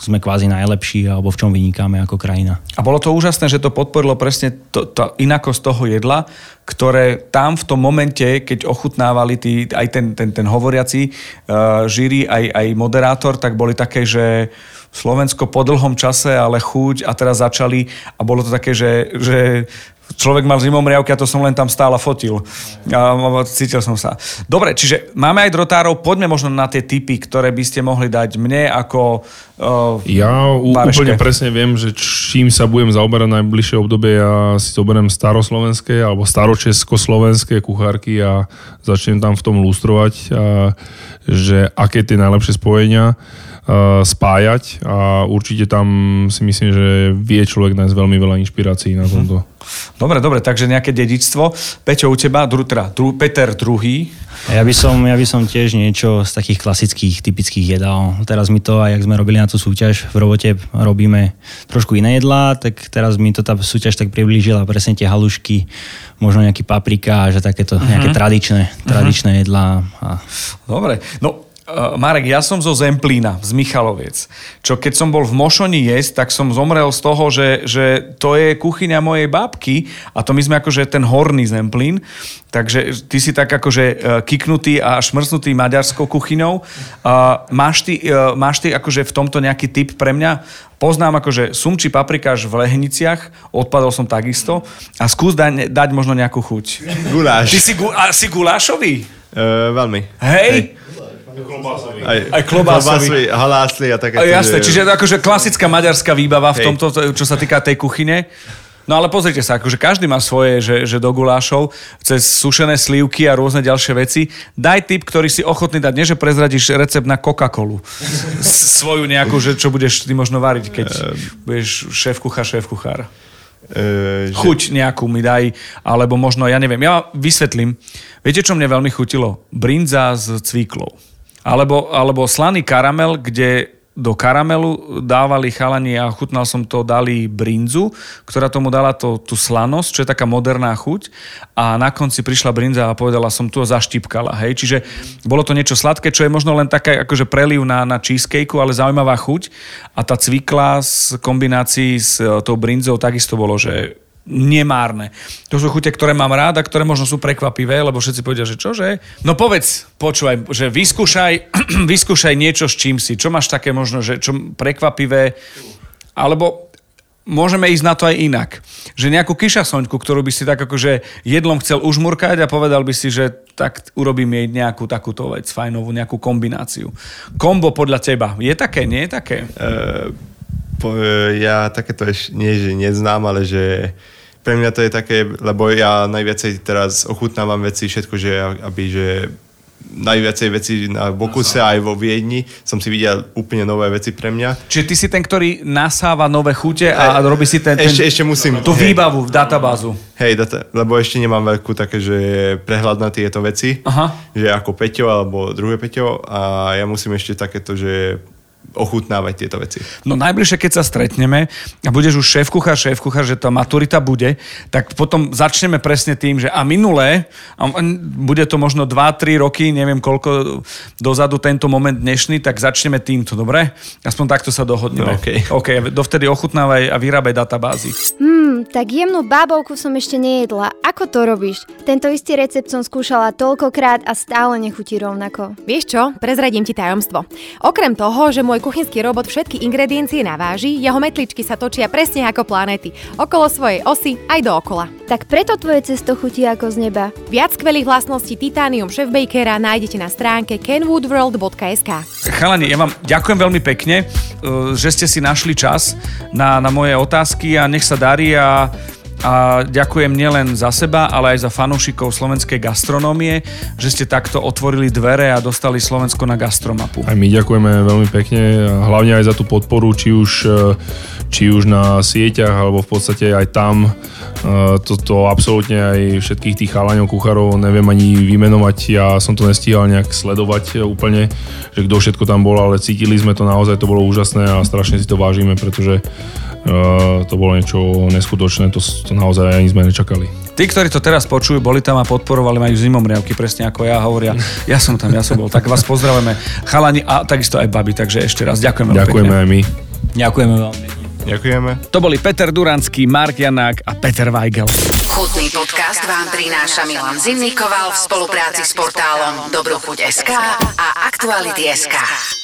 sme kvázi najlepší alebo v čom vynikáme ako krajina. A bolo to úžasné, že to podporilo presne to, to inakosť toho jedla, ktoré tam v tom momente, keď ochutnávali tí, aj ten, ten, ten hovoriaci uh, žíri, aj, aj moderátor, tak boli také, že Slovensko po dlhom čase, ale chuť a teraz začali a bolo to také, že, že človek mal zimomriavky a to som len tam stále fotil. A cítil som sa. Dobre, čiže máme aj drotárov, poďme možno na tie typy, ktoré by ste mohli dať mne ako uh, Ja Bareške. úplne presne viem, že čím sa budem zaoberať najbližšie obdobie, ja si zoberiem staroslovenské alebo staročeskoslovenské kuchárky a začnem tam v tom lustrovať, a, že aké tie najlepšie spojenia spájať a určite tam si myslím, že vie človek nájsť veľmi veľa inšpirácií na tomto. Dobre, dobre, takže nejaké dedičstvo. Peťo, u teba, dru, teda, dru, Peter druhý. Ja by, som, ja by som tiež niečo z takých klasických, typických jedál. Teraz mi to, aj jak sme robili na tú súťaž, v robote robíme trošku iné jedlá, tak teraz mi to tá súťaž tak priblížila, presne tie halušky, možno nejaký paprika, že takéto nejaké tradičné, tradičné jedlá. A Dobre, no Marek, ja som zo Zemplína, z Michaloviec. Čo keď som bol v Mošoni jesť, tak som zomrel z toho, že, že to je kuchyňa mojej babky a to my sme akože ten horný Zemplín. Takže ty si tak akože uh, kiknutý a šmrznutý maďarskou kuchyňou. Uh, máš, ty, máš ty akože v tomto nejaký tip pre mňa? Poznám akože sumči paprikáš v Leheniciach, odpadol som takisto a skús dať, dať možno nejakú chuť. Guláš. Ty si, gu, a, si gulášový? Uh, veľmi. Hej? Aj, Aj klobásový. klobásy, halásli a také. Jasné, čiže akože klasická maďarská výbava v tomto, čo sa týka tej kuchyne. No ale pozrite sa, akože každý má svoje, že, že do gulášov, cez sušené slívky a rôzne ďalšie veci. Daj tip, ktorý si ochotný dať, nie že prezradíš recept na Coca-Colu. Svoju nejakú, že čo budeš ty možno variť, keď budeš šéf kuchár, šéf kuchár. Uh, že, Chuť nejakú mi daj, alebo možno, ja neviem, ja vysvetlím. Viete, čo mne veľmi chutilo? Brinza s cvíklou. Alebo, alebo slaný karamel, kde do karamelu dávali chalani a chutnal som to, dali brinzu, ktorá tomu dala to, tú slanosť, čo je taká moderná chuť. A na konci prišla brinza a povedala som tu a zaštipkala, hej, čiže bolo to niečo sladké, čo je možno len taká akože preliv na, na cheesecakeu, ale zaujímavá chuť. A tá cvikla z kombinácii s e, tou brinzou takisto bolo, že nemárne. To sú chute, ktoré mám rád a ktoré možno sú prekvapivé, lebo všetci povedia, že čože? No povedz, počúvaj, že vyskúšaj, vyskúšaj niečo s čím si. Čo máš také možno, že čo prekvapivé, alebo môžeme ísť na to aj inak. Že nejakú kyšasoňku, ktorú by si tak akože jedlom chcel užmurkať a povedal by si, že tak urobím jej nejakú takúto vec, fajnovú, nejakú kombináciu. Kombo podľa teba, je také, nie je také? uh, po, uh, ja takéto ešte nie, že neznám, ale že pre mňa to je také, lebo ja najviacej teraz ochutnávam veci, všetko, že aby, že najviacej veci na Bokuse aj vo Viedni som si videl úplne nové veci pre mňa. Čiže ty si ten, ktorý nasáva nové chute a, a robí si ten, ten, Ešte, ešte musím... tú hej, výbavu v databázu. Hej, data, lebo ešte nemám veľkú také, že prehľad na tieto veci. Aha. Že ako Peťo alebo druhé Peťo a ja musím ešte takéto, že ochutnávať tieto veci. No najbližšie, keď sa stretneme a budeš už šéf kuchár, šéf kuchár, že tá maturita bude, tak potom začneme presne tým, že a minulé, a bude to možno 2-3 roky, neviem koľko dozadu tento moment dnešný, tak začneme týmto, dobre? Aspoň takto sa dohodneme. No, okej. OK, dovtedy ochutnávaj a vyrábaj databázy. Hmm, tak jemnú bábovku som ešte nejedla. Ako to robíš? Tento istý recept som skúšala toľkokrát a stále nechutí rovnako. Vieš čo? Prezradím ti tajomstvo. Okrem toho, že môj kuchynský robot všetky ingrediencie naváži, jeho metličky sa točia presne ako planéty. Okolo svojej osy aj dookola. Tak preto tvoje cesto chutí ako z neba. Viac skvelých vlastností Titanium Chef Bakera nájdete na stránke kenwoodworld.sk. Chalani, ja vám ďakujem veľmi pekne, eh, že ste si našli čas na, na moje otázky a nech sa darí a a ďakujem nielen za seba, ale aj za fanúšikov slovenskej gastronómie, že ste takto otvorili dvere a dostali Slovensko na gastromapu. Aj my ďakujeme veľmi pekne, hlavne aj za tú podporu, či už, e, či už na sieťach, alebo v podstate aj tam. Toto e, absolútne aj všetkých tých chalaňov, kuchárov neviem ani vymenovať, ja som to nestíhal nejak sledovať úplne, že kto všetko tam bol, ale cítili sme to naozaj, to bolo úžasné a strašne si to vážime, pretože Uh, to bolo niečo neskutočné, to, to naozaj ani sme nečakali. Tí, ktorí to teraz počujú, boli tam a podporovali, majú zimomriavky, presne ako ja hovoria. Ja som tam, ja som bol, tak vás pozdravujeme. Chalani a takisto aj babi, takže ešte raz ďakujeme. Ďakujeme pekne. aj my. Ďakujeme veľmi. Ďakujeme. To boli Peter Duranský, Mark Janák a Peter Weigel. Chutný podcast vám prináša Milan Zimnikoval v spolupráci s portálom Dobrochuť.sk a Aktuality.sk.